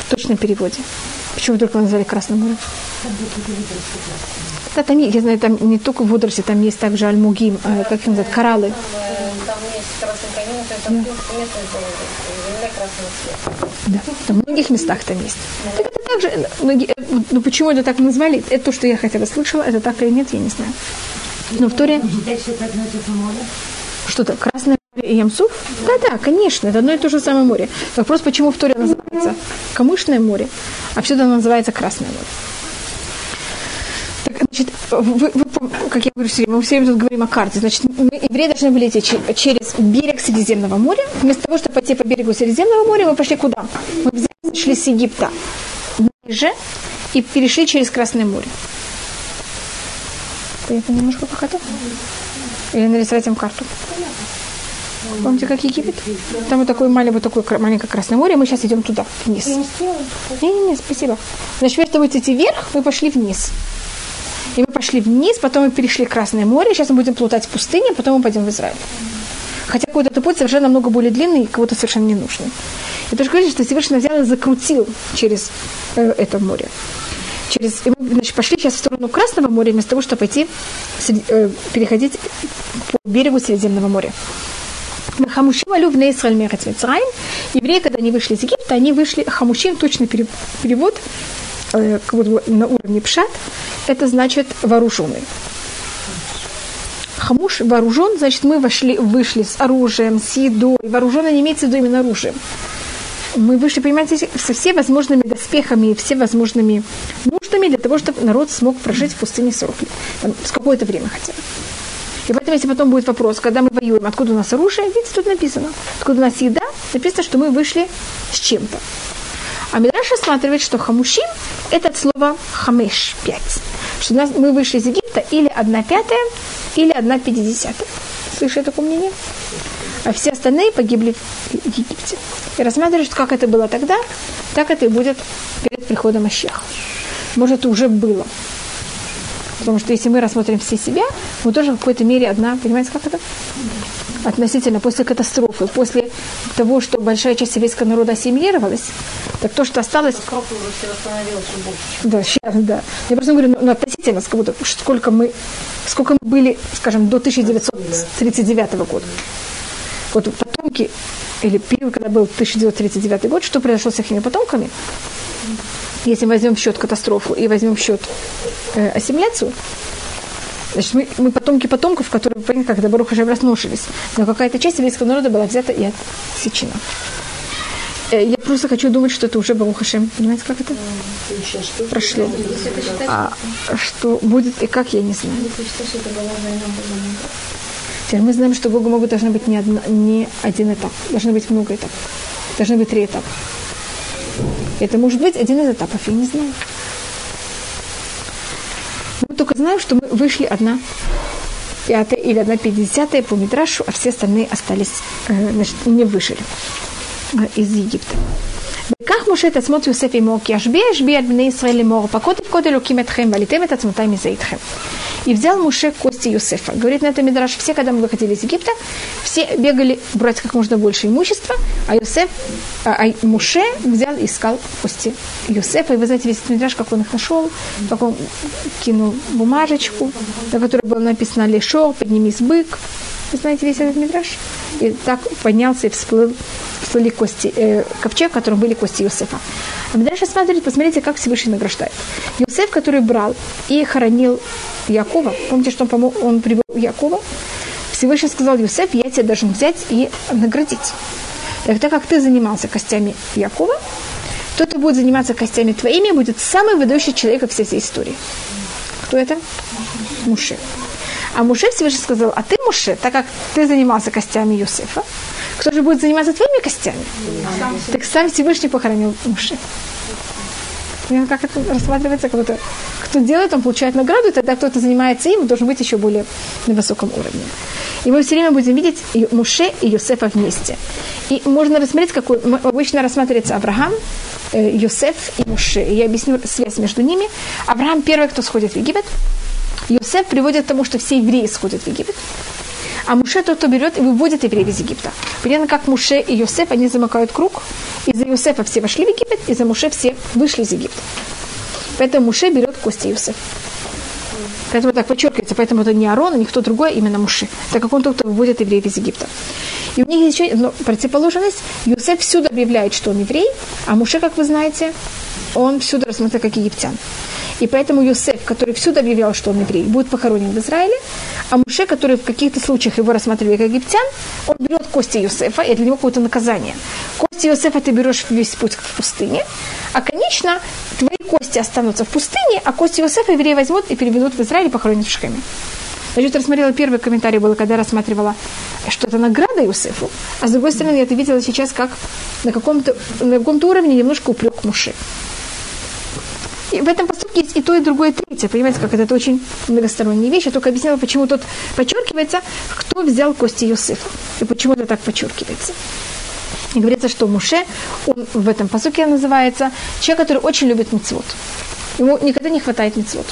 В точном переводе. Почему только назвали Красным морем? Да, там, я знаю, там не только водоросли, там есть также альмугим, э, как их называют, кораллы.
Там есть красный камин, это место
да, там в многих местах там есть. Так это также, э, ну почему это так назвали, это то, что я хотя бы слышала, это так или нет, я не знаю. Но в Торе... Что-то Красное море и Ямсуф? Да, да, конечно, это одно и то же самое море. Вопрос, почему в Торе называется Камышное море, а все это называется Красное море. Значит, вы, вы, как я говорю все время, мы все время тут говорим о карте. Значит, мы, евреи должны были идти через берег Средиземного моря. Вместо того, чтобы пойти по берегу Средиземного моря, мы пошли куда? Мы взяли, шли с Египта ниже и перешли через Красное море. Это немножко похоже. Или нарисовать им карту. Помните, как Египет? Там вот такое маленькое, такое маленькое Красное море, мы сейчас идем туда, вниз. Не-не-не, спасибо. Значит, вместо того, идти вверх, мы пошли вниз. Пошли вниз, потом мы перешли Красное море, сейчас мы будем плутать в пустыне, потом мы пойдем в Израиль. Хотя какой-то путь совершенно намного более длинный и кого-то совершенно не нужный. И тоже говорится, что Всевышний взял и закрутил через э, это море через, и мы значит, пошли сейчас в сторону Красного моря, вместо того, чтобы пойти э, переходить по берегу Средиземного моря. Хамушим алю в Израиль мерец Мицраим. Евреи, когда они вышли из Египта, они вышли, хамушим, точный перевод, как будто на уровне пшат, это значит вооруженный. Хамуш вооружен, значит, мы вошли, вышли с оружием, с едой. Вооруженный не имеется в виду именно оружием мы вышли, понимаете, со всеми возможными доспехами и все возможными нуждами для того, чтобы народ смог прожить в пустыне 40 лет. Там, с какое-то время хотя бы. И поэтому, если потом будет вопрос, когда мы воюем, откуда у нас оружие, видите, тут написано. Откуда у нас еда, написано, что мы вышли с чем-то. А Мидраш рассматривает, что хамушим – это от слова хамеш, пять. Что нас, мы вышли из Египта или одна пятая, или одна пятидесятая. Слышали такое мнение? А все остальные погибли в Египте и рассматриваешь, как это было тогда, так это и будет перед приходом Ащеха. Может, это уже было. Потому что если мы рассмотрим все себя, мы тоже в какой-то мере одна, понимаете, как это? Относительно после катастрофы, после того, что большая часть советского народа ассимилировалась, так то, что осталось...
Катастрофа уже все восстановилось больше.
Да, сейчас, да. Я просто говорю, ну, ну относительно, как будто, сколько мы, сколько мы были, скажем, до 1939 года. Вот потомки, или период, когда был 1939 год, что произошло с их потомками, если мы возьмем в счет катастрофу и возьмем в счет э, ассимиляцию, значит, мы, мы потомки потомков, которые, когда Баруха уже разношились. Но какая-то часть еврейского народа была взята и отсечена. Э, я просто хочу думать, что это уже Баруха Шем. Понимаете, как это? Прошли. А что будет и как, я не знаю. Теперь мы знаем, что Богу могут должны быть не, одна, не один этап. Должны быть много этапов. Должны быть три этапа. Это может быть один из этапов, я не знаю. Только знаем, что мы вышли одна пятая или одна пятидесятая по Мидрашу, а все остальные остались, э, значит, не вышли э, из Египта. וכך משה את עצמות יוסף עמו, כי אשביע אשביע את בני ישראל לאמור, פקוד תפקוד אלוקים אתכם, ועליתם את עצמותי מזה איתכם. И взял Муше кости Юсефа. Говорит на этом Мидраш, все, когда мы выходили из Египта, все бегали брать как можно больше имущества, а Юсеф, а, а Муше взял и искал кости Юсефа. И вы знаете весь этот Мидраш, как он их нашел, как он кинул бумажечку, на которой было написано «Лешор, поднимись бык». вы знаете весь этот Мидраш? И так поднялся и всплыл, всплыли кости, э, ковчег, в котором были кости Иосифа. А дальше смотрите, посмотрите, как Всевышний награждает. Иосиф, который брал и хоронил Якова, помните, что он, помог, он привел Якова? Всевышний сказал, Иосиф, я тебя должен взять и наградить. Так, так как ты занимался костями Якова, то ты будет заниматься костями твоими, будет самый выдающий человек во всей этой истории. Кто это? Муше. А Муше Всевышний сказал, а ты, Муше, так как ты занимался костями Юсефа, кто же будет заниматься твоими костями? Сам так сам Всевышний похоронил Муше. Как это рассматривается, как будто кто делает, он получает награду, и тогда кто-то занимается им, должен быть еще более на высоком уровне. И мы все время будем видеть и Муше и Юсефа вместе. И можно рассмотреть, какой обычно рассматривается Авраам, э, Юсеф и Муше. И я объясню связь между ними. Авраам первый, кто сходит в Египет, Йосеф приводит к тому, что все евреи сходят в Египет. А Муше тот, кто берет и выводит евреев из Египта. Понятно, как Муше и Йосеф, они замыкают круг. Из-за Йосефа все вошли в Египет, из-за Муше все вышли из Египта. Поэтому Муше берет кости Йосефа. Поэтому так подчеркивается, поэтому это не Арон, а никто другой, а именно Муше, так как он тот, кто выводит евреев из Египта. И у них есть еще одна противоположность. Юсеф всюду объявляет, что он еврей, а Муше, как вы знаете, он всюду рассматривает как египтян. И поэтому Юсеф, который всюду объявлял, что он еврей, будет похоронен в Израиле, а Муше, который в каких-то случаях его рассматривали как египтян, он берет кости Юсефа, и для него какое-то наказание. Кости Юсефа ты берешь весь путь в пустыне, а, конечно, твои кости останутся в пустыне, а кости Юсефа евреи возьмут и переведут в Израиль и похоронят в Шхеме. Значит, рассмотрела первый комментарий, был, когда рассматривала, что это награда Юсефу, а с другой стороны, я это видела сейчас как на каком-то, на каком-то уровне немножко упрек Муши. И в этом поступке есть и то, и другое, и третье. Понимаете, как это, это очень многосторонняя вещь. Я только объясняла, почему тут подчеркивается, кто взял кости Юсефа. И почему это так подчеркивается. И говорится, что Муше, он в этом посуке называется человек, который очень любит мецвод. Ему никогда не хватает мецвод.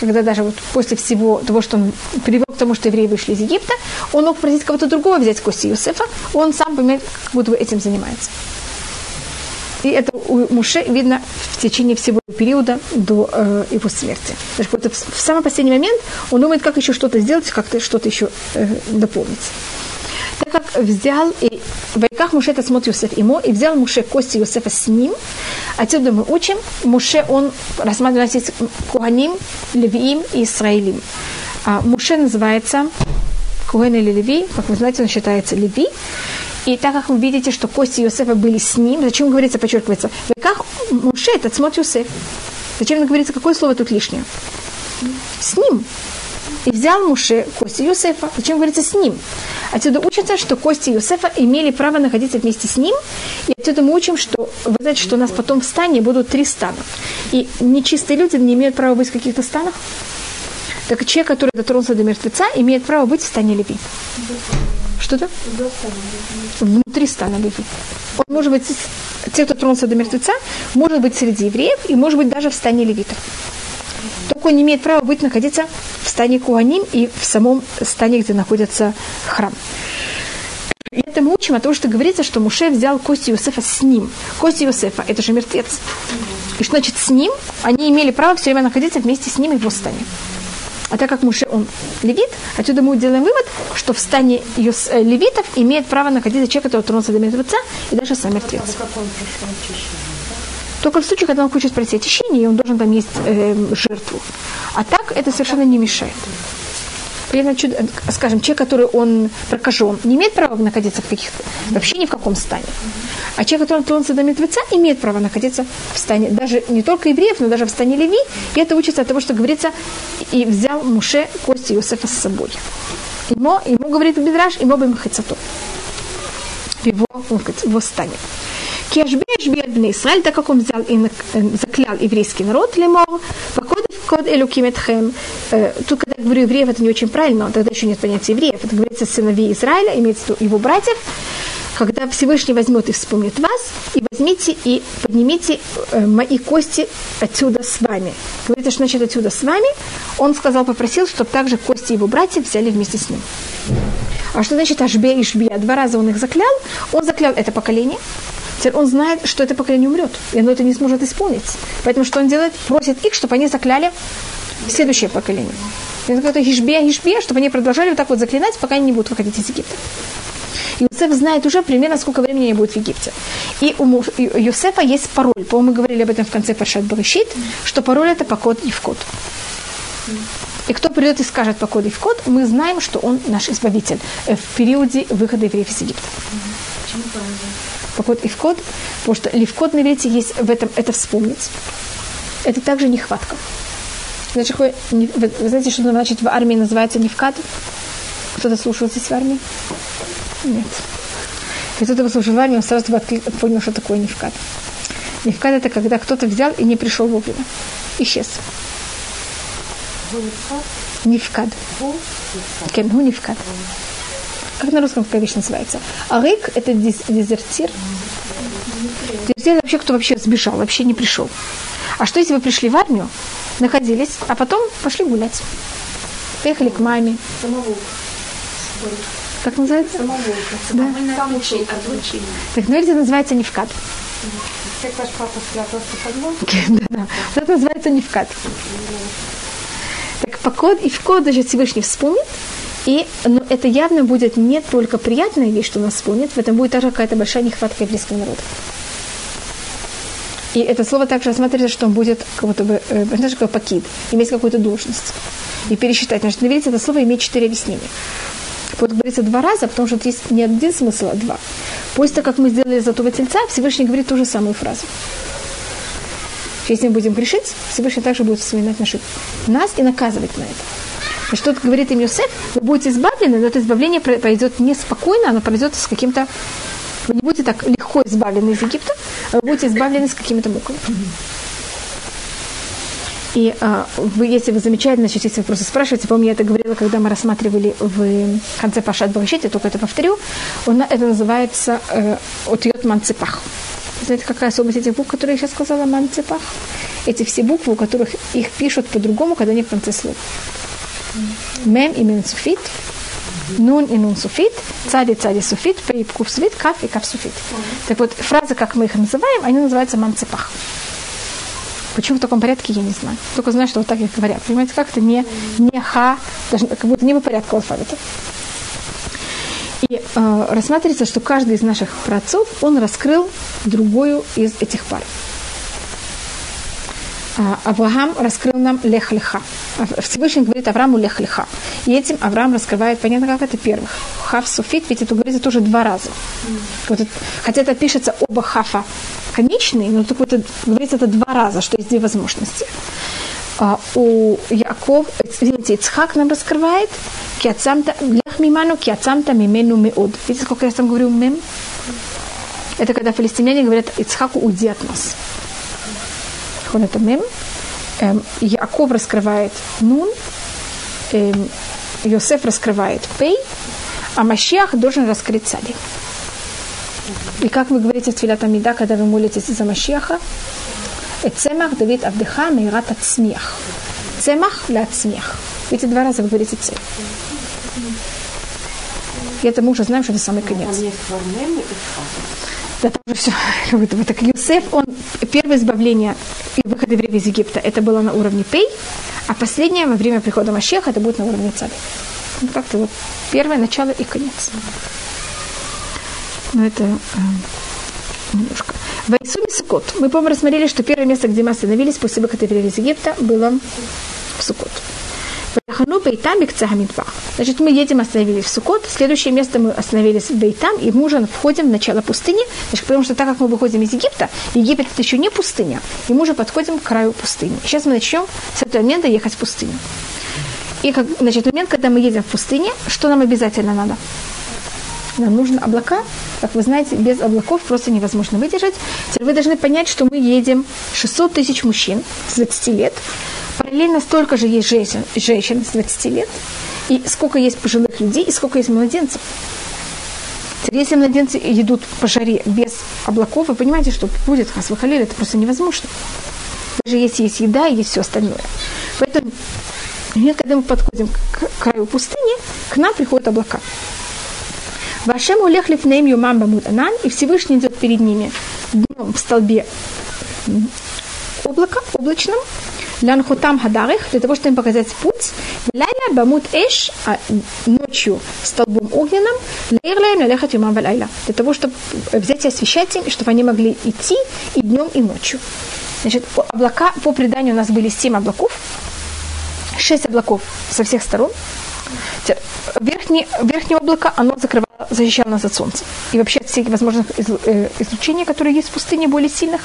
Когда даже вот после всего того, что он привел к тому, что евреи вышли из Египта, он мог попросить кого-то другого взять кости Юсефа, он сам, понимает, как будто бы этим занимается. И это у Муше видно в течение всего периода до э, его смерти. Даже вот в самый последний момент он думает, как еще что-то сделать, как-то что-то еще э, дополнить. Так как взял и в веках Муше это смотрит Юсеф ему, и взял Муше кости Юсефа с ним, отсюда мы учим, Муше он рассматривает Куаним, Левиим и Исраилим. А Муше называется Куэн или Леви, как вы знаете, он считается Леви, и так как вы видите, что кости Иосифа были с ним, зачем говорится, подчеркивается, в веках Муше, это цмот Иосиф. Зачем говорится, какое слово тут лишнее? С ним. И взял Муше кости Юсефа. Зачем говорится с ним? Отсюда учится, что кости Юсефа имели право находиться вместе с ним. И отсюда мы учим, что вы знаете, что у нас потом в стане будут три стана. И нечистые люди не имеют права быть в каких-то станах. Так человек, который дотронулся до мертвеца, имеет право быть в стане Леви. Что-то? Внутри стана Леви. Он может быть, те, кто тронулся до мертвеца, может быть среди евреев и может быть даже в стане левитов. Только он не имеет права быть находиться в стане Куаним и в самом стане, где находится храм. И это мы учим о том, что говорится, что Муше взял кости Иосифа с ним. Кости Иосифа – это же мертвец. И что значит с ним? Они имели право все время находиться вместе с ним и в его стане. А так как Муше, он левит, отсюда мы делаем вывод, что в стане э, левитов имеет право находиться человек, который тронулся до мертвеца, и даже сам мертвец. Только в случае, когда он хочет пройти очищение, и он должен там есть э, жертву. А так это совершенно не мешает. Примерно, скажем, человек, который он прокажен, не имеет права находиться в каких-то, вообще ни в каком стане. А человек, который тронулся до мертвеца, имеет право находиться в стане, даже не только евреев, но даже в стане Леви. И это учится от того, что говорится, и взял Муше кости Иосифа с собой. Ему, ему говорит Бедраш, ему бы махицату. В его, в его стане. Кешбеш бедный Израиль, так как он взял и заклял еврейский народ, лемор, покод код элукиметхем. Тут, когда я говорю евреев, это не очень правильно, тогда еще нет понятия евреев. Это говорится сыновей Израиля, имеется в виду его братьев, когда Всевышний возьмет и вспомнит вас, и возьмите и поднимите э, мои кости отсюда с вами. Говорится, что значит отсюда с вами. Он сказал, попросил, чтобы также кости его братьев взяли вместе с ним. А что значит Ашбе и Шбия? Два раза он их заклял. Он заклял это поколение. Теперь он знает, что это поколение умрет, и оно это не сможет исполнить. Поэтому что он делает? Просит их, чтобы они закляли следующее поколение. Это хишбе, хишбе, чтобы они продолжали вот так вот заклинать, пока они не будут выходить из Египта. Иосиф знает уже примерно, сколько времени они будут в Египте. И у Иосифа есть пароль. По-моему, мы говорили об этом в конце Паршат Барышит, что пароль это по код и в код. И кто придет и скажет по коду и в код, мы знаем, что он наш избавитель в периоде выхода евреев из Египта. По код и в код, потому что левкод на иврите есть в этом, это вспомнить. Это также нехватка. Значит, вы, вы знаете, что значит в армии называется невкад? Кто-то слушал здесь в армии? Нет. Кто-то послушал в армии, он сразу понял, что такое невкад. Невкад это когда кто-то взял и не пришел вовремя. Исчез. Невкад. Кен, невкад. Как на русском какая вещь называется? Арык – это дезертир. Дезертир – вообще кто вообще сбежал, вообще не пришел. А что, если вы пришли в армию, находились, а потом пошли гулять? Поехали к маме. Самоволк. Как называется?
Самоволка.
Да. Так, ну это называется невкат.
Как ваш папа спрятался под?
Да, да. Это называется невкат. Так, по код и в код даже Всевышний вспомнит, и но это явно будет не только приятная вещь, что нас вспомнит, в этом будет также какая-то большая нехватка еврейского народа. И это слово также рассматривается, что он будет как будто бы, э, знаешь, как покид, иметь какую-то должность. И пересчитать. Значит, на это слово имеет четыре объяснения. Вот говорится два раза, потому что есть не один смысл, а два. После того, как мы сделали золотого тельца, Всевышний говорит ту же самую фразу. Если мы будем грешить, Всевышний также будет вспоминать наши нас и наказывать на это. И что говорит им Йосеф, вы будете избавлены, но это избавление пройдет не спокойно, оно пройдет с каким-то... Вы не будете так легко избавлены из Египта, а вы будете избавлены с какими-то муками. И а, вы, если вы замечаете, значит, если вы просто спрашиваете, помню, я это говорила, когда мы рассматривали в конце Пашат Барашит, я только это повторю, он, это называется э, «Отьет манцепах». Знаете, какая особенность этих букв, которые я сейчас сказала, манцепах? Эти все буквы, у которых их пишут по-другому, когда они в конце слова. Мем и мем суфит, нун и нун суфит, цади цади суфит, пей и кув суфит, каф и каф суфит. Так вот, фразы, как мы их называем, они называются манцепах. Почему в таком порядке, я не знаю. Только знаю, что вот так их говорят. Понимаете, как это не, не ха, даже как будто не по порядку алфавита. И э, рассматривается, что каждый из наших праотцов, он раскрыл другую из этих пар. А, Авраам раскрыл нам лех-леха. Всевышний говорит Аврааму лех-леха. И этим Авраам раскрывает, понятно, как это первых. Хав суфит, ведь это говорится тоже два раза. Вот это, хотя это пишется оба хафа конечные, но так вот говорится это два раза, что есть две возможности. А, у Яков, извините, Ицхак нам раскрывает, киацамта, лех миману, киацамта мимену меод. Видите, сколько я там говорю мем? Это когда филистимляне говорят Ицхаку, уйди от нас. Он это мем. Эм, Яков раскрывает нун, эм, Йосеф раскрывает пей, а Машиах должен раскрыть цади. И как вы говорите в Твилат Амида, когда вы молитесь за Машиаха, Эцемах Давид Авдеха Мейрат Ацмиях. цемах ля смех. Эти два раза вы говорите цель. И это мы уже знаем, что это самый конец. Да, там уже все. Как так Юсеф, он первое избавление и выход евреев из Египта, это было на уровне Пей, а последнее во время прихода Машеха это будет на уровне Царь. Ну, как-то вот первое начало и конец. Но это э, немножко. В Исуме Сукот. Мы, по-моему, рассмотрели, что первое место, где мы остановились после выхода из Египта, было в Сукот. Хану Бейтам и Кцахамидбах. Значит, мы едем, остановились в Сукот. Следующее место мы остановились в Бейтам, и мы уже входим в начало пустыни. Значит, потому что так как мы выходим из Египта, Египет это еще не пустыня, и мы уже подходим к краю пустыни. Сейчас мы начнем с этого момента ехать в пустыню. И как, значит, момент, когда мы едем в пустыне, что нам обязательно надо? Нам нужны облака. Как вы знаете, без облаков просто невозможно выдержать. Теперь вы должны понять, что мы едем 600 тысяч мужчин с 20 лет. Параллельно столько же есть женщин, женщин с 20 лет. И сколько есть пожилых людей, и сколько есть младенцев. Если младенцы идут по жаре без облаков, вы понимаете, что будет хасвахалиль, это просто невозможно. Даже если есть еда и есть все остальное. Поэтому, когда мы подходим к краю пустыни, к нам приходят облака. Вашем улех лифнеем юмам бамуданан, и Всевышний идет перед ними днем в столбе облака, облачном, лянхутам хадарих, для того, чтобы им показать путь, лайля бамут эш, а ночью столбом огненным, лейрлаем налехат юмам валайла, для того, чтобы взять и освещать им, чтобы они могли идти и днем, и ночью. Значит, облака, по преданию у нас были семь облаков, шесть облаков со всех сторон, верхнее, верхнее облако, оно закрывало, защищало нас от солнца. И вообще от всех возможных э, излучений, которые есть в пустыне, более сильных.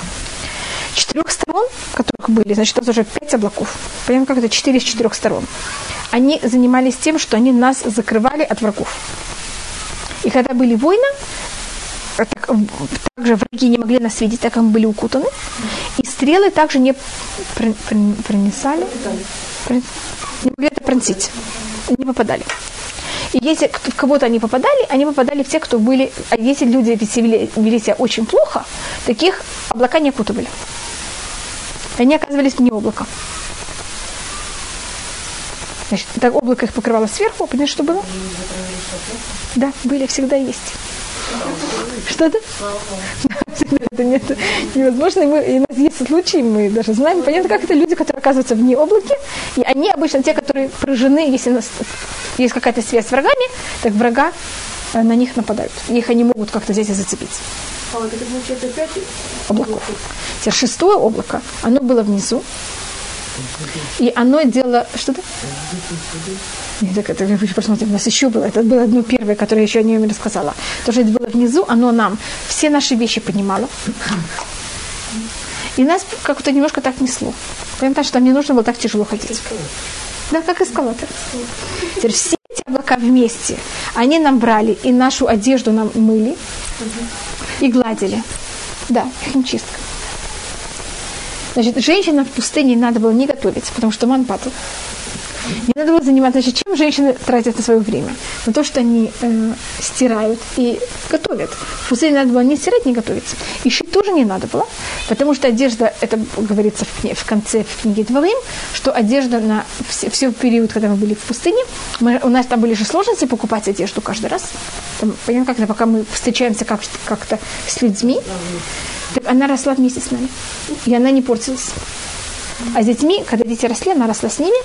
Четырех сторон, которых были, значит, это уже пять облаков. Понятно, как это четыре с четырех сторон. Они занимались тем, что они нас закрывали от врагов. И когда были войны, так, также враги не могли нас видеть, так как мы были укутаны. И стрелы также не пронесали, не могли это пронзить не попадали. И если в кого-то они попадали, они попадали в тех, кто были... А если люди вели, вели себя очень плохо, таких облака не окутывали. Они оказывались вне облака. Значит, так облако их покрывало сверху, понимаешь, что было? Да, были, всегда есть. Что-то? Это нет, невозможно. И, мы, и у нас есть случаи, мы даже знаем, понятно, как это люди, которые оказываются вне облаки, и они обычно те, которые поражены, если у нас есть какая-то связь с врагами, так врага э, на них нападают. Их они могут как-то здесь и зацепить.
А вот это получается опять
облаков. Теперь шестое облако, оно было внизу, и оно делало... Что-то? Нет, так это посмотрим. У нас еще было. Это было одно первое, которое я еще о нем не рассказала. То, что это было внизу, оно нам все наши вещи поднимало. И нас как-то немножко так несло. Понимаете, что там не нужно было так тяжело ходить. Да, как эскалатор. Теперь все эти облака вместе, они нам брали и нашу одежду нам мыли и гладили. Да, химчистка. Значит, женщинам в пустыне не надо было не готовить, потому что ман падал. Не надо было заниматься, значит, чем женщины тратят на свое время? На то, что они э, стирают и готовят. В пустыне надо было не стирать, не готовить. И шить тоже не надо было, потому что одежда, это говорится в, в конце в книге Двоим, что одежда на все, все период, когда мы были в пустыне, мы, у нас там были же сложности покупать одежду каждый раз. Там, понятно, как-то пока мы встречаемся как, как-то с людьми, так она росла вместе с нами. И она не портилась. А с детьми, когда дети росли, она росла с ними,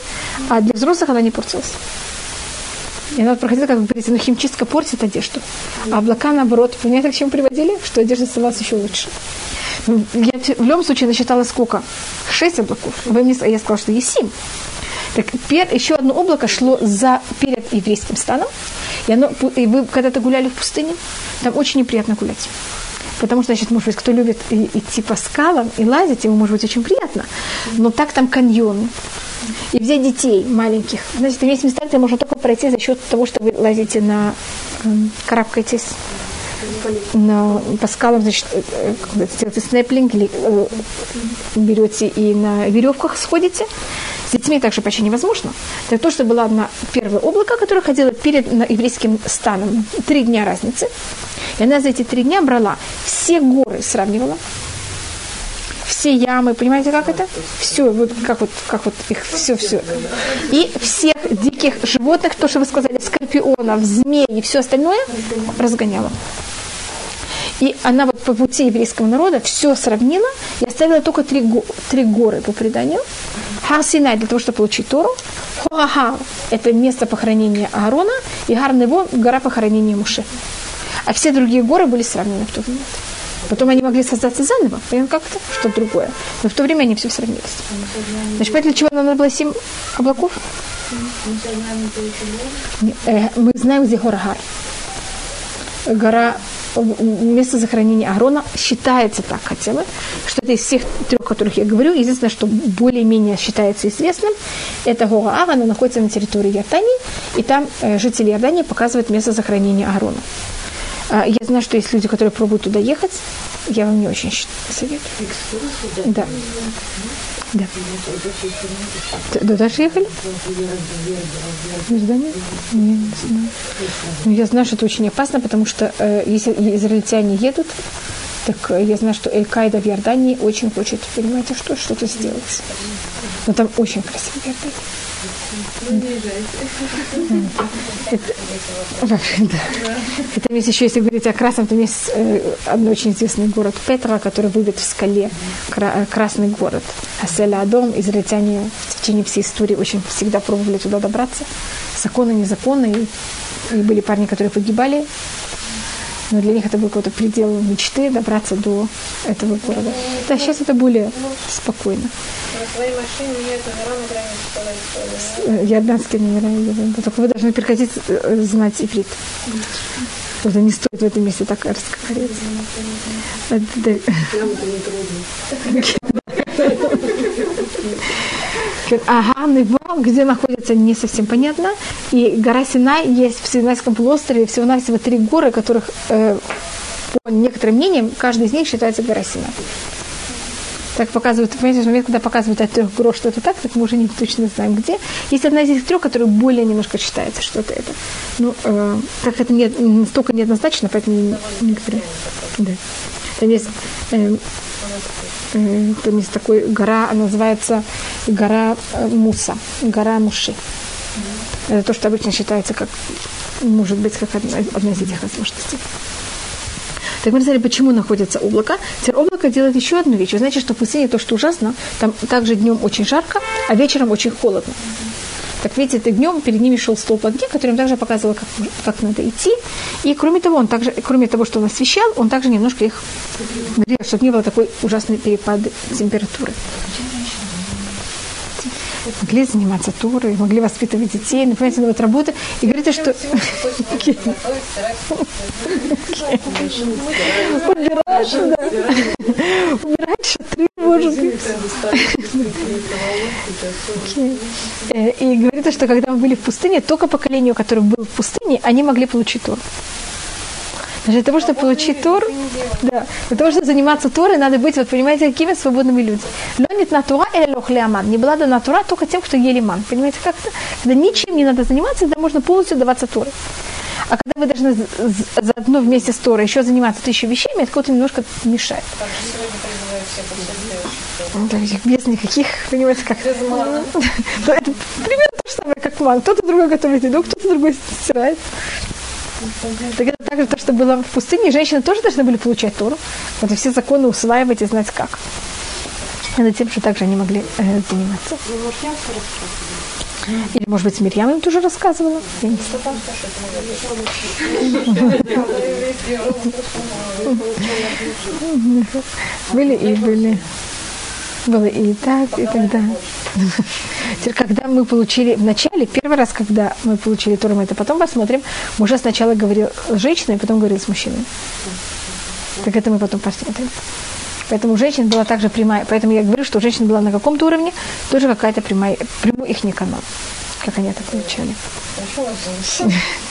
а для взрослых она не портилась. И она проходила, как говорится, ну химчистка портит одежду. А облака, наоборот, понимаете, к чему приводили? Что одежда становилась еще лучше. Я в любом случае насчитала сколько? Шесть облаков. Вы мне, я сказала, что есть семь. Так пер, еще одно облако шло за, перед еврейским станом. И, оно, и вы когда-то гуляли в пустыне, там очень неприятно гулять. Потому что, значит, может быть, кто любит идти по скалам и лазить, ему может быть очень приятно. Но так там каньоны. И взять детей маленьких. Значит, есть места, где можно только пройти за счет того, что вы лазите на эм, карабкаетесь на, по скалам, значит, э, э, делаете снеплинг или э, берете и на веревках сходите. С детьми также почти невозможно. Это то, что было на первое облако, которое ходило перед еврейским станом. Три дня разницы. И она за эти три дня брала все горы, сравнивала. все ямы, понимаете, как это? Все, вот как вот, как вот их все, все. И всех диких животных, то, что вы сказали, скорпионов, змей и все остальное разгоняла. И она вот по пути еврейского народа все сравнила и оставила только три, го- три горы по преданию. Хар Синай для того, чтобы получить Тору. Хуахар – это место похоронения Аарона. И Гар Нево – гора похоронения Муше. А все другие горы были сравнены в тот момент. Потом они могли создаться заново, понятно, как-то, что-то другое. Но в то время они все сравнились. Значит, поэтому для чего нам надо было семь облаков? Э, Мы знаем, где гора Гар. Гора, место захоронения Аарона считается так хотя бы, что это из всех трех, о которых я говорю, единственное, что более-менее считается известным, это гора Ар, она находится на территории Иордании, и там э, жители Иордании показывают место захоронения Аарона. А, Я знаю, что есть люди, которые пробуют туда ехать. Я вам не очень советую. Да. Да. Т- Да, даже ехали? В Иорданию? Не, знаю. Но я знаю, что это очень опасно, потому что э, если израильтяне едут, так э, я знаю, что Эль-Каида в Иордании очень хочет, понимаете, что, что-то сделать. Но там очень красиво в Иордании. Вообще, да. И там еще, если говорить о красном, там есть э, одно очень известный город Петра, который выбит в скале, э, красный город. Аселя Адом, израильтяне в течение всей истории очень всегда пробовали туда добраться. Законы, незаконно, и, и были парни, которые погибали. Но для них это был какой-то предел мечты добраться до этого города. Да, сейчас это более спокойно.
На своей машине нет номера на границе
Э, Иорданские номера. я думаю. Только вы должны приходить э, знать иврит. Это не стоит в этом месте так разговаривать. Э, да. Ага, Нево, где находится, не совсем понятно. И гора Синай есть в Синайском полуострове всего-навсего три горы, которых, э, по некоторым мнениям, каждый из них считается гора Синай. Так показывают, понимаете, в момент, когда показывают от трех грош что-то так, так мы уже не точно знаем где. Есть одна из этих трех, которая более немножко считается что-то это. Ну, э, так это не, настолько неоднозначно, поэтому не, не говорю. Да. Там есть, э, там есть такой гора, называется гора э, Муса, гора Муши. Это то, что обычно считается как, может быть, как одна, одна из этих возможностей. Так мы сказали, почему находится облако. Теперь облако делает еще одну вещь. Вы знаете, что в пустыне то, что ужасно, там также днем очень жарко, а вечером очень холодно. Так видите, ты днем перед ними шел столб огня, который им также показывал, как, как надо идти. И кроме того, он также, кроме того, что он освещал, он также немножко их грел, чтобы не было такой ужасной перепады температуры. Могли заниматься турой, могли воспитывать детей, ну, понимаете, ну, вот работа. И говорите, что... Убирать, да. Убирать шатры, может быть. Э, И говорится, что когда мы были в пустыне, только поколению, которое было в пустыне, они могли получить Тору. Для того, чтобы получить Тору, да, для того, чтобы заниматься Торой, надо быть, вот понимаете, какими свободными людьми. Лонит на Тура или лохлеаман. Не была дана Тура только тем, кто ели ман. Понимаете, как это? Когда ничем не надо заниматься, тогда можно полностью даваться Торой. А когда вы должны заодно вместе с Торой еще заниматься тысячей вещами, это кого-то немножко мешает. Да, этих без никаких, понимаете, как. Да, Это примерно то же самое, как ман. Кто-то другой готовит еду, кто-то другой стирает. Так это также то, что было в пустыне. Женщины тоже должны были получать Тору. Вот и все законы усваивать и знать как. И над тем, что также они могли э, заниматься. Или, может быть, Мирьям им тоже рассказывала. Я не знаю. Были и были. Было и так, и тогда. Теперь, когда мы получили в начале, первый раз, когда мы получили Тору, мы это потом посмотрим, мы уже сначала говорил с женщиной, потом говорил с мужчиной. Так это мы потом посмотрим. Поэтому у женщин была также прямая, поэтому я говорю, что у женщин была на каком-то уровне тоже какая-то прямая, прямой их не канал, как они это получали.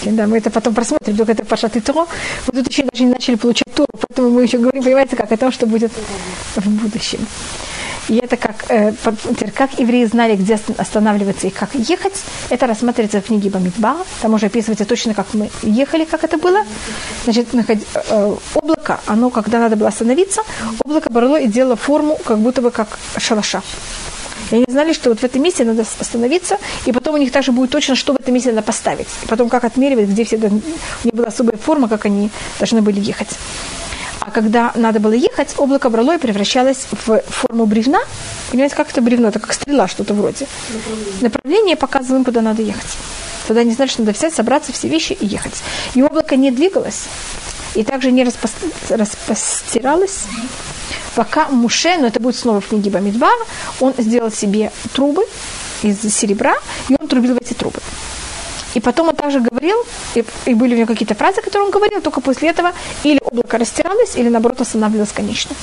Да, мы это потом просмотрим, только это пошла Титро. Мы тут еще даже не начали получать Тору, поэтому мы еще говорим, понимаете, как о том, что будет в будущем. И это как, э, как евреи знали, где останавливаться и как ехать, это рассматривается в книге Бамидба. Там уже описывается точно, как мы ехали, как это было. Значит, э, облако, оно, когда надо было остановиться, облако брало и делало форму, как будто бы как шалаша. И они знали, что вот в этом месте надо остановиться, и потом у них также будет точно, что в этом месте надо поставить. И потом как отмеривать, где все... У них была особая форма, как они должны были ехать. А когда надо было ехать, облако брало и превращалось в форму бревна. Понимаете, как это бревно? Это как стрела, что-то вроде. Направление, Направление показывало им, куда надо ехать. Тогда они знали, что надо взять, собраться, все вещи и ехать. И облако не двигалось, и также не распостиралось, пока Муше, но это будет снова в книге Бамидбар, он сделал себе трубы из серебра, и он трубил в эти трубы. И потом он также говорил, и, и были у него какие-то фразы, которые он говорил, только после этого или облако растиралось, или наоборот останавливалось конечно.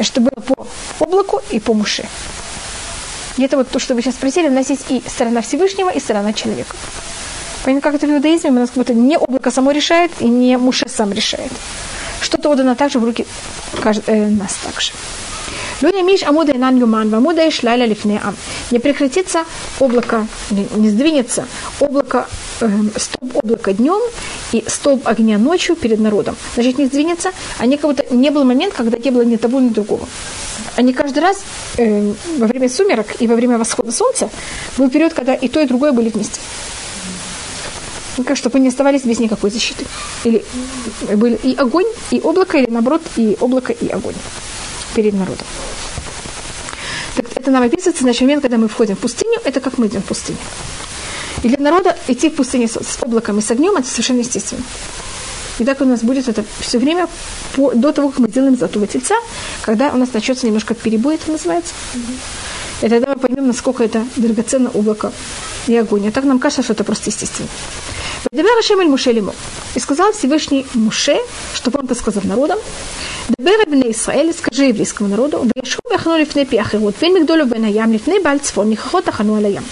Что было по облаку и по муше. И это вот то, что вы сейчас спросили, у нас есть и сторона Всевышнего, и сторона человека. Понятно, как это в иудаизме, у нас как будто не облако само решает, и не муше сам решает. Что-то отдано также в руки э, нас также. Люди миш амуда инан юман, вамуда иш лайла лифне ам. Не прекратится облако, не сдвинется облако, э, столб облака днем и столб огня ночью перед народом. Значит, не сдвинется, они как будто не был момент, когда не было ни того, ни другого. Они каждый раз э, во время сумерок и во время восхода солнца был период, когда и то, и другое были вместе. Ну, чтобы они оставались без никакой защиты. Или были и огонь, и облако, или наоборот, и облако, и огонь перед народом. Так это нам описывается, значит, момент, когда мы входим в пустыню, это как мы идем в пустыню. И для народа идти в пустыне с, с облаком и с огнем, это совершенно естественно. И так у нас будет это все время по, до того, как мы сделаем золотого тельца, когда у нас начнется немножко перебой, это называется. И тогда мы поймем, насколько это драгоценно облако и огонь. А так нам кажется, что это просто естественно. Дебер Ашем эль Муше. И сказал Всевышний Муше, чтобы он это сказал народам. Дебер эбне Исраэль, скажи еврейскому народу, «Вешху бяхну лифней пиахирут, вен мигдолю бен аям, лифней бальцфон, нихахот ахану алаям».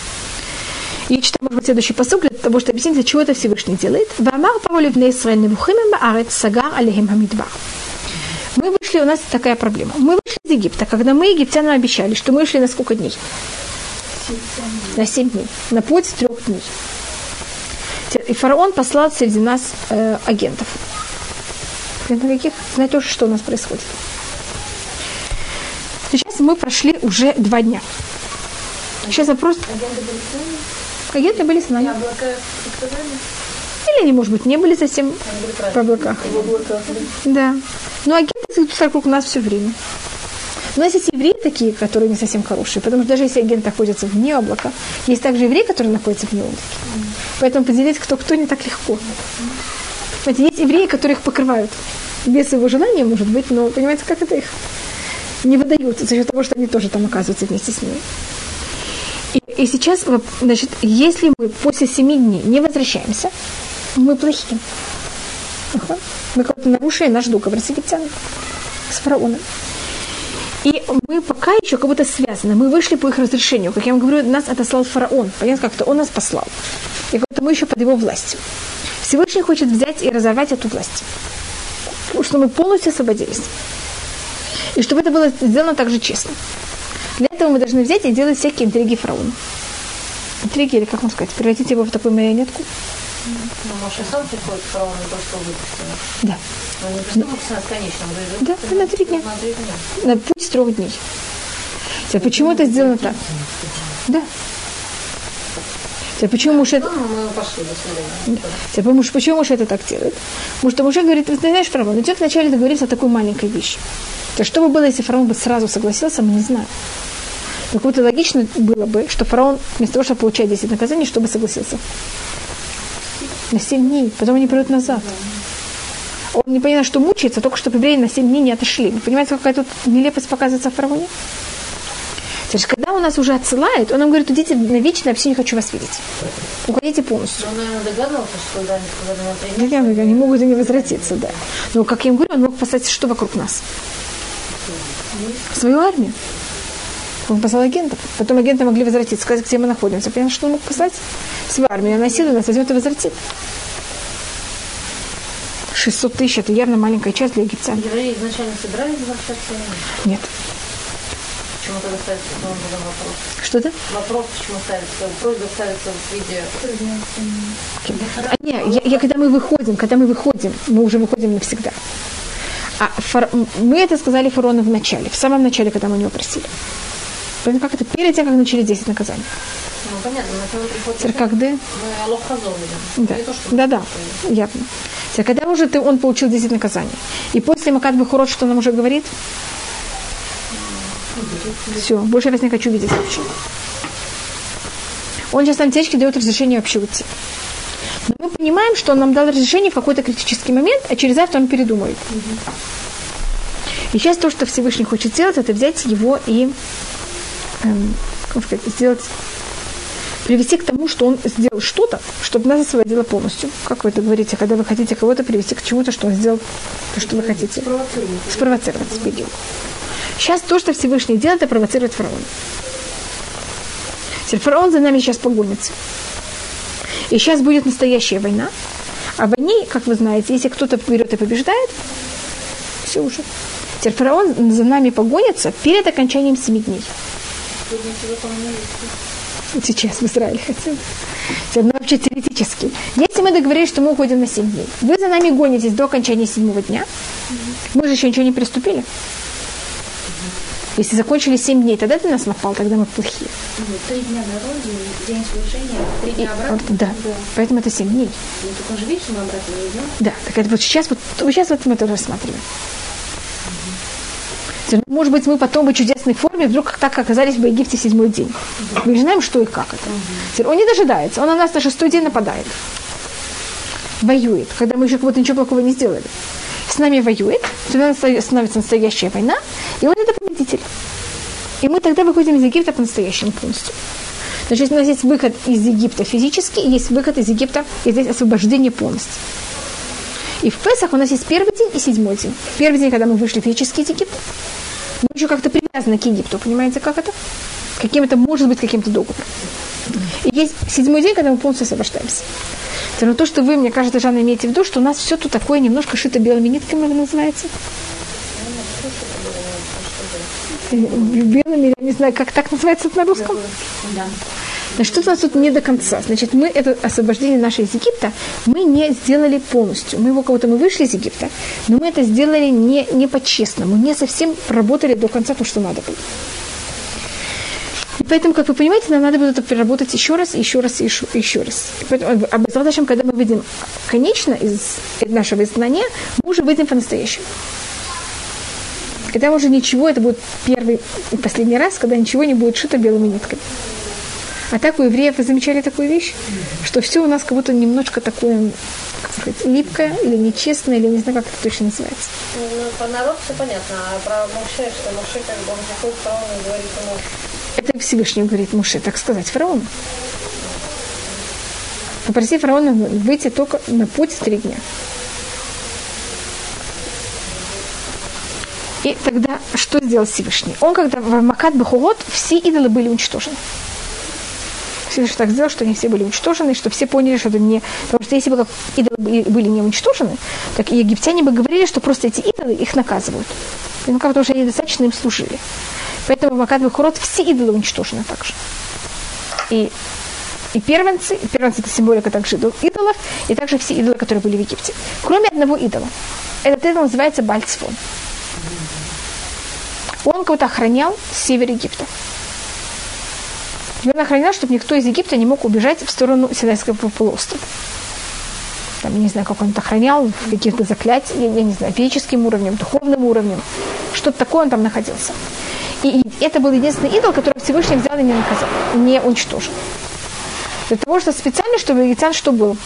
Я читаю, может быть, следующий посыл для того, чтобы объяснить, для чего это Всевышний делает. «Вамар пару ливней Исраэль невухимем баарет сагар алейхим хамидбар». Мы вышли, у нас такая проблема. Мы вышли из Египта, когда мы египтянам обещали, что мы вышли на сколько дней? На семь дней. На путь трех дней. И фараон послал среди нас э, агентов. На каких? Знаете тоже, что у нас происходит. Сейчас мы прошли уже два дня. Сейчас вопрос... Агенты были с нами. Или они, может быть, не были совсем в облаках. Да. Но агенты вокруг нас все время. Нас есть евреи такие, которые не совсем хорошие, потому что даже если агент находится вне облака, есть также евреи, которые находятся вне облака. Поэтому поделить кто кто не так легко. Понимаете, есть евреи, которые их покрывают. Без его желания, может быть, но понимаете, как это их не выдаются за счет того, что они тоже там оказываются вместе с ними. И, и сейчас, значит, если мы после семи дней не возвращаемся, мы плохие. Мы как-то нарушили наш договор с египтянами, с фараоном. И мы пока еще как будто связаны. Мы вышли по их разрешению. Как я вам говорю, нас отослал фараон. Понятно, как-то он нас послал. И как-то мы еще под его властью. Всевышний хочет взять и разорвать эту власть. Чтобы мы полностью освободились. И чтобы это было сделано также честно. Для этого мы должны взять и делать всякие интриги фараона. Интриги, или как можно сказать, превратить его в такую марионетку.
Ну, Моше сам приходит к фараону и просто выпустил.
Да.
Но не преступник с конечным,
да, на три дня.
На три дня.
На путь трех дней. Теперь, почему это сделано так? Да. Теперь, почему муж это...
Ну, свидания.
Теперь, муж, почему муж это так делает? Потому что муж говорит, ты знаешь, фараон, идет вначале договориться о такой маленькой вещи. То что бы было, если фараон бы сразу согласился, мы не знаем. Но как будто логично было бы, что фараон вместо того, чтобы получать 10 наказаний, чтобы согласился. На 7 дней, потом они придут назад. Он не понимает, что мучается, только чтобы евреи на 7 дней не отошли. Вы понимаете, какая тут нелепость показывается в фараоне? То есть, когда он нас уже отсылает, он нам говорит, идите на вечное, я вообще не хочу вас видеть. Уходите полностью.
Он, наверное, догадывался, что да,
три дня. Они могут и не возвратиться, да. Но, как я им говорю, он мог послать что вокруг нас? Свою армию. Он послал агентов. Потом агенты могли возвратиться, сказать, где мы находимся. Понимаешь, что он мог послать? Свою армию. Она силу нас возьмет и возвратит. 600 тысяч – это явно маленькая часть для египтян.
Евреи изначально собирались возвращаться?
Нет.
почему тогда ставится вопрос?
Что это?
Вопрос, почему ставится, просьба ставится в виде...
А, не, я, я, когда мы выходим, когда мы выходим, мы уже выходим навсегда. А фар, мы это сказали фараону в начале, в самом начале, когда мы у него просили. Поэтому как это перед тем, как начали 10 наказаний.
Ну, понятно, на кого приходит... Мы видим.
Да,
то,
да, да, ясно. Теперь, когда уже ты, он получил 10 наказаний, и после Макат Бахурот, что нам уже говорит? Все, больше я вас не хочу видеть вообще. Он сейчас нам течке дает разрешение вообще уйти. Но мы понимаем, что он нам дал разрешение в какой-то критический момент, а через завтра он передумает. И сейчас то, что Всевышний хочет сделать, это взять его и эм, как сказать, сделать привести к тому, что он сделал что-то, чтобы нас освободило полностью. Как вы это говорите, когда вы хотите кого-то привести к чему-то, что он сделал то, что вы хотите? Спровоцировать. Спровоцировать. Сейчас то, что Всевышний делает, это провоцирует фараона. Теперь фараон за нами сейчас погонится. И сейчас будет настоящая война. А в войне, как вы знаете, если кто-то берет и побеждает, все уже. Теперь фараон за нами погонится перед окончанием семи дней. Сейчас в Израиле хотим. Но вообще теоретически. Если мы договорились, что мы уходим на 7 дней, вы за нами гонитесь до окончания седьмого дня, мы же еще ничего не приступили. Если закончили 7 дней, тогда ты нас напал, тогда мы плохие.
Три дня на родине, день служения, три дня обратно.
вот, да. Поэтому это 7 дней.
Ну, так он же видит, что мы обратно не идем.
Да, так это вот сейчас, вот, вот сейчас вот мы тоже рассматриваем. Теперь, ну, Может быть, мы потом в чудесной форме вдруг так оказались в Египте седьмой день. Мы не знаем, что и как это. Он не дожидается, он на нас на шестой день нападает. Воюет, когда мы еще кого-то ничего плохого не сделали. С нами воюет, тогда становится настоящая война, и он это победитель. И мы тогда выходим из Египта по-настоящему полностью. Значит, у нас есть выход из Египта физически, и есть выход из Египта, и здесь освобождение полностью. И в Песах у нас есть первый день и седьмой день. Первый день, когда мы вышли физически из Египта, мы еще как-то привязаны к Египту, понимаете, как это? Каким-то, может быть, каким-то договором. И есть седьмой день, когда мы полностью освобождаемся. Это, Но то, что вы, мне кажется, Жанна, имеете в виду, что у нас все тут такое немножко шито белыми нитками, это называется. Э, Белыми, я не знаю, как так называется это на русском. Значит, что-то у нас тут не до конца. Значит, мы это освобождение наше из Египта, мы не сделали полностью. Мы его кого-то мы вышли из Египта, но мы это сделали не, не по-честному, не совсем проработали до конца то, что надо было. И поэтому, как вы понимаете, нам надо будет это переработать еще раз, еще раз, и еще, еще раз. И поэтому, а без когда мы выйдем конечно из нашего изгнания, мы уже выйдем по-настоящему. Когда уже ничего, это будет первый и последний раз, когда ничего не будет шито белыми нитками. А так у евреев вы замечали такую вещь, что все у нас как будто немножко такое, как сказать, липкое или нечестное, или не знаю, как это точно называется.
Ну, по народ все понятно, а про Моше, что Моше как бы он заходит в фараона и говорит ему,
Это Всевышний говорит Муше, так сказать, фараону. Попроси фараона выйти только на путь в три дня. И тогда что сделал Всевышний? Он, когда в Макат Бахурот, все идолы были уничтожены. Всевышний так сделал, что они все были уничтожены, что все поняли, что это не... Потому что если бы как идолы были- не уничтожены, так и египтяне бы говорили, что просто эти идолы их наказывают. Ну, как потому что они достаточно им служили. Поэтому в Макат Бахурот все идолы уничтожены также. И, и первенцы, и первенцы это символика также идол- идолов, и также все идолы, которые были в Египте. Кроме одного идола. Этот идол называется Бальцфон. Он кого-то охранял север Египта. И он охранял, чтобы никто из Египта не мог убежать в сторону Синайского полуострова. Там, не знаю, как он это охранял, каких-то заклятий, я, я не знаю, физическим уровнем, духовным уровнем. Что-то такое он там находился. И, и это был единственный идол, который Всевышний взял и не наказал, не уничтожил. Для того, что специально, чтобы египтян что было?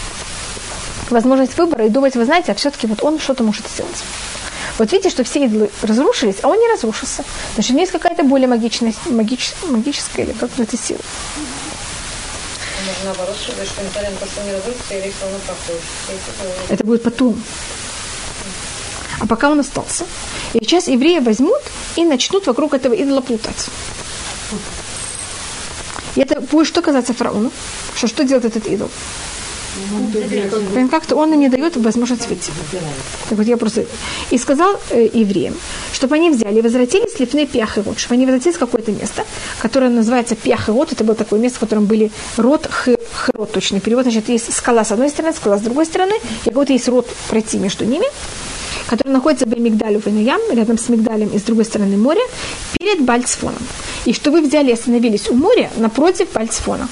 Возможность выбора и думать, вы знаете, а все-таки вот он что-то может сделать. Вот видите, что все идолы разрушились, а он не разрушился. Значит, у него есть какая-то более магичная, магич, магическая или сила.
может, наоборот, что, не разрушится, все равно проходит. И это,
Это будет потом. А пока он остался. И сейчас евреи возьмут и начнут вокруг этого идола плутать. И это будет что казаться фараону? Что, что делает этот идол? Как-то он им не дает возможность выйти. Так вот я просто... И сказал э, евреям, чтобы они взяли и возвратились лифны пьяхирот, чтобы они возвратились в какое-то место, которое называется пьяхирот. Это было такое место, в котором были рот, хирот, точный перевод. Значит, есть скала с одной стороны, скала с другой стороны, и какой-то есть рот пройти между ними который находится в Мигдалю Венуям, рядом с Мигдалем и с другой стороны моря, перед Бальцфоном. И что вы взяли и остановились у моря напротив Бальцфона.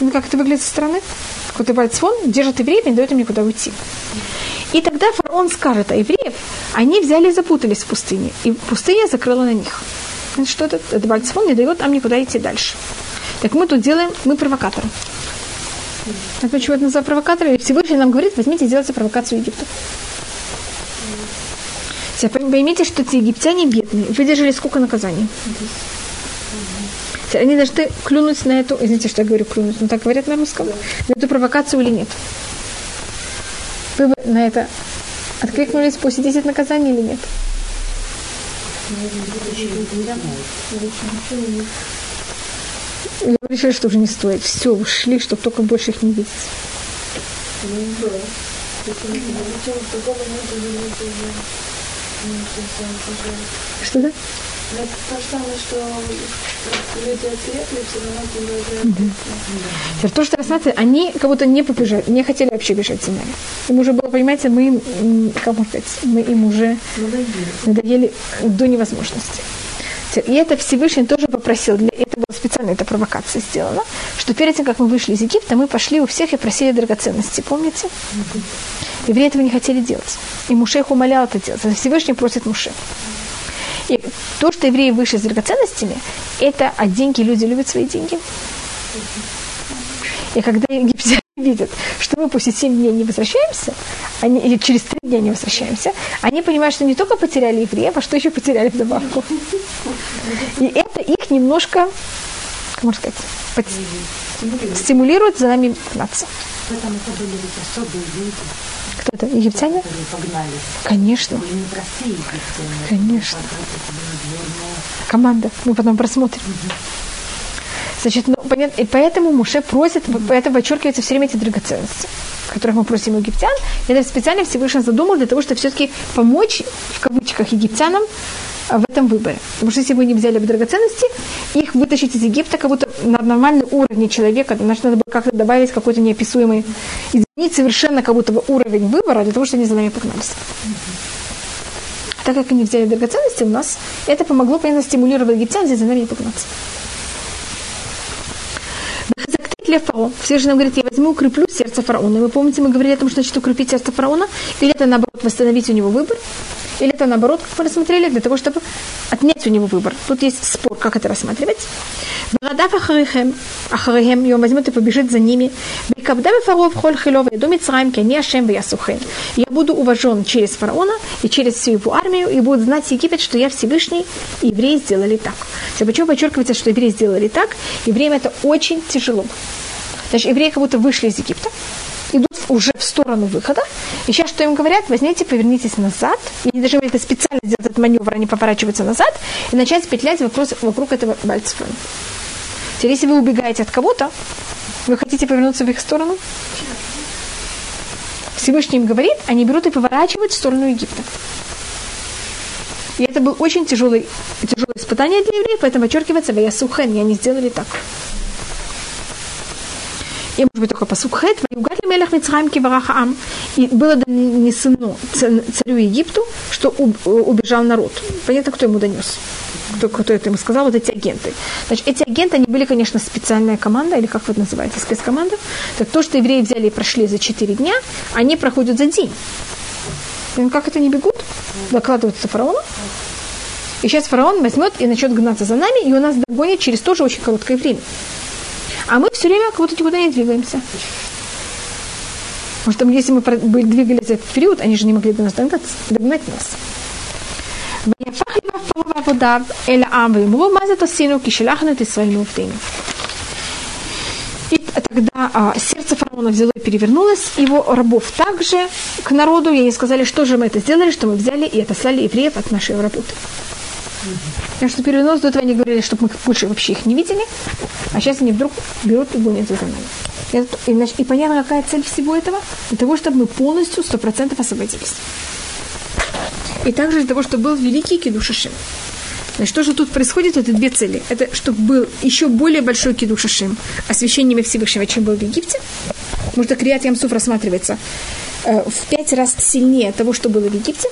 Ну, как это выглядит со стороны? Какой-то Бальцфон держит евреев и не дает им никуда уйти. И тогда фараон скажет, а евреев, они взяли и запутались в пустыне, и пустыня закрыла на них. Что это? Это Бальцфон не дает нам никуда идти дальше. Так мы тут делаем, мы провокаторы. Так почему это называется провокаторы? Всевышний нам говорит, возьмите и сделайте провокацию Египта. Теперь поймите, что эти египтяне бедные. Выдержали сколько наказаний? Они должны клюнуть на эту, извините, что я говорю клюнуть, но так говорят на русском, на эту провокацию или нет. Вы бы на это откликнулись после 10 наказаний или нет? Или вы решили, что уже не стоит. Все, ушли, чтобы только больше их не видеть. Что да?
Это то же самое, что люди отвлекли, все равно продолжают.
Теперь то, что рассматривают, они как будто не побежали, не хотели вообще бежать Синай. Им уже было, понимаете, мы им, как можно сказать, мы им уже надоели до невозможности. И это Всевышний тоже попросил, для это была специально эта провокация сделана, что перед тем, как мы вышли из Египта, мы пошли у всех и просили драгоценности, помните? Евреи этого не хотели делать. И Муше их умолял это делать. Всевышний просит Муше. И то, что евреи вышли с драгоценностями, это от деньги люди любят свои деньги. И когда египтяне видят, что мы после 7 дней не возвращаемся, они, или через 3 дня не возвращаемся, они понимают, что не только потеряли евреев, а что еще потеряли в добавку. И это их немножко, как можно сказать, стимулирует за нами гнаться.
Поэтому это были особые люди.
Кто это? Египтяне? Конечно. Конечно. Команда. Мы потом просмотрим. Значит, ну, понятно, и поэтому Муше просит, поэтому подчеркивается все время эти драгоценности, которых мы просим у египтян. И это специально Всевышний задумал для того, чтобы все-таки помочь, в кавычках, египтянам в этом выборе. Потому что если бы не взяли бы драгоценности, их вытащить из Египта как будто на нормальный уровень человека, значит, надо было как-то добавить какой-то неописуемый, изменить совершенно как будто бы уровень выбора для того, чтобы они за нами погнались. Так как они взяли драгоценности у нас, это помогло, понятно, стимулировать египтян за нами не погнаться. Лев фараон. Всевышний нам говорит, я возьму, укреплю сердце фараона. И вы помните, мы говорили о том, что значит укрепить сердце фараона? Или это, наоборот, восстановить у него выбор? Или это наоборот, как мы рассмотрели, для того, чтобы отнять у него выбор. Тут есть спор, как это рассматривать. Врадав ахарихем, ахарихем, и он возьмет и побежит за ними. Бекабда фаров холь хилова, иду Мицраим, ки они Ашем вясухен. Я буду уважен через фараона и через всю его армию, и будет знать Египет, что я Всевышний, и евреи сделали так. Все почему подчеркивается, что евреи сделали так? Евреям это очень тяжело. Значит, евреи как будто вышли из Египта, идут уже в сторону выхода. И сейчас что им говорят? Возьмите, повернитесь назад. И они должны это специально сделать этот маневр, они поворачиваются назад и начать петлять вокруг, вокруг этого Бальцфона. Теперь, если вы убегаете от кого-то, вы хотите повернуться в их сторону? Всевышний им говорит, они берут и поворачивают в сторону Египта. И это был очень тяжелый, тяжелое испытание для евреев, поэтому подчеркивается, я сухен, и они сделали так. И может быть только посук хэт, ваюгат мелех Мицраим киварахаам. И было донесено царю Египту, что убежал народ. Понятно, кто ему донес? Кто, кто это ему сказал? Вот эти агенты. Значит, эти агенты, они были, конечно, специальная команда, или как вы это называете, спецкоманда. Так то, что евреи взяли и прошли за 4 дня, они проходят за день. И как это не бегут? Докладываются фараону. И сейчас фараон возьмет и начнет гнаться за нами, и у нас догонит через тоже очень короткое время. А мы все время как будто никуда не двигаемся. Потому что если мы двигались этот период, они же не могли бы нас догнать, догнать нас. И тогда а, сердце фараона взяло и перевернулось, его рабов также к народу, и они сказали, что же мы это сделали, что мы взяли и отослали евреев от нашей работы. Потому что перенос до этого они говорили, чтобы мы больше вообще их не видели, а сейчас они вдруг берут и гонятся за нами. И, значит, и понятно, какая цель всего этого? Для того, чтобы мы полностью, сто процентов освободились. И также для того, чтобы был великий кидушашим. Значит, что же тут происходит? Это две цели. Это чтобы был еще более большой кидушашим, освящение Всевышнего, чем был в Египте. Потому что Криат Ямсуф рассматривается э, в пять раз сильнее того, что было в Египте.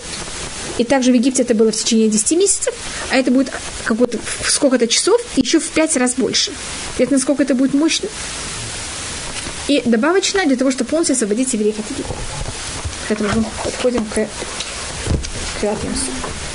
И также в Египте это было в течение 10 месяцев, а это будет какое-то сколько-то часов, еще в пять раз больше. Это насколько это будет мощно. И добавочно для того, чтобы полностью освободить евреев от Египта. Поэтому мы подходим к Криат Ямсуф.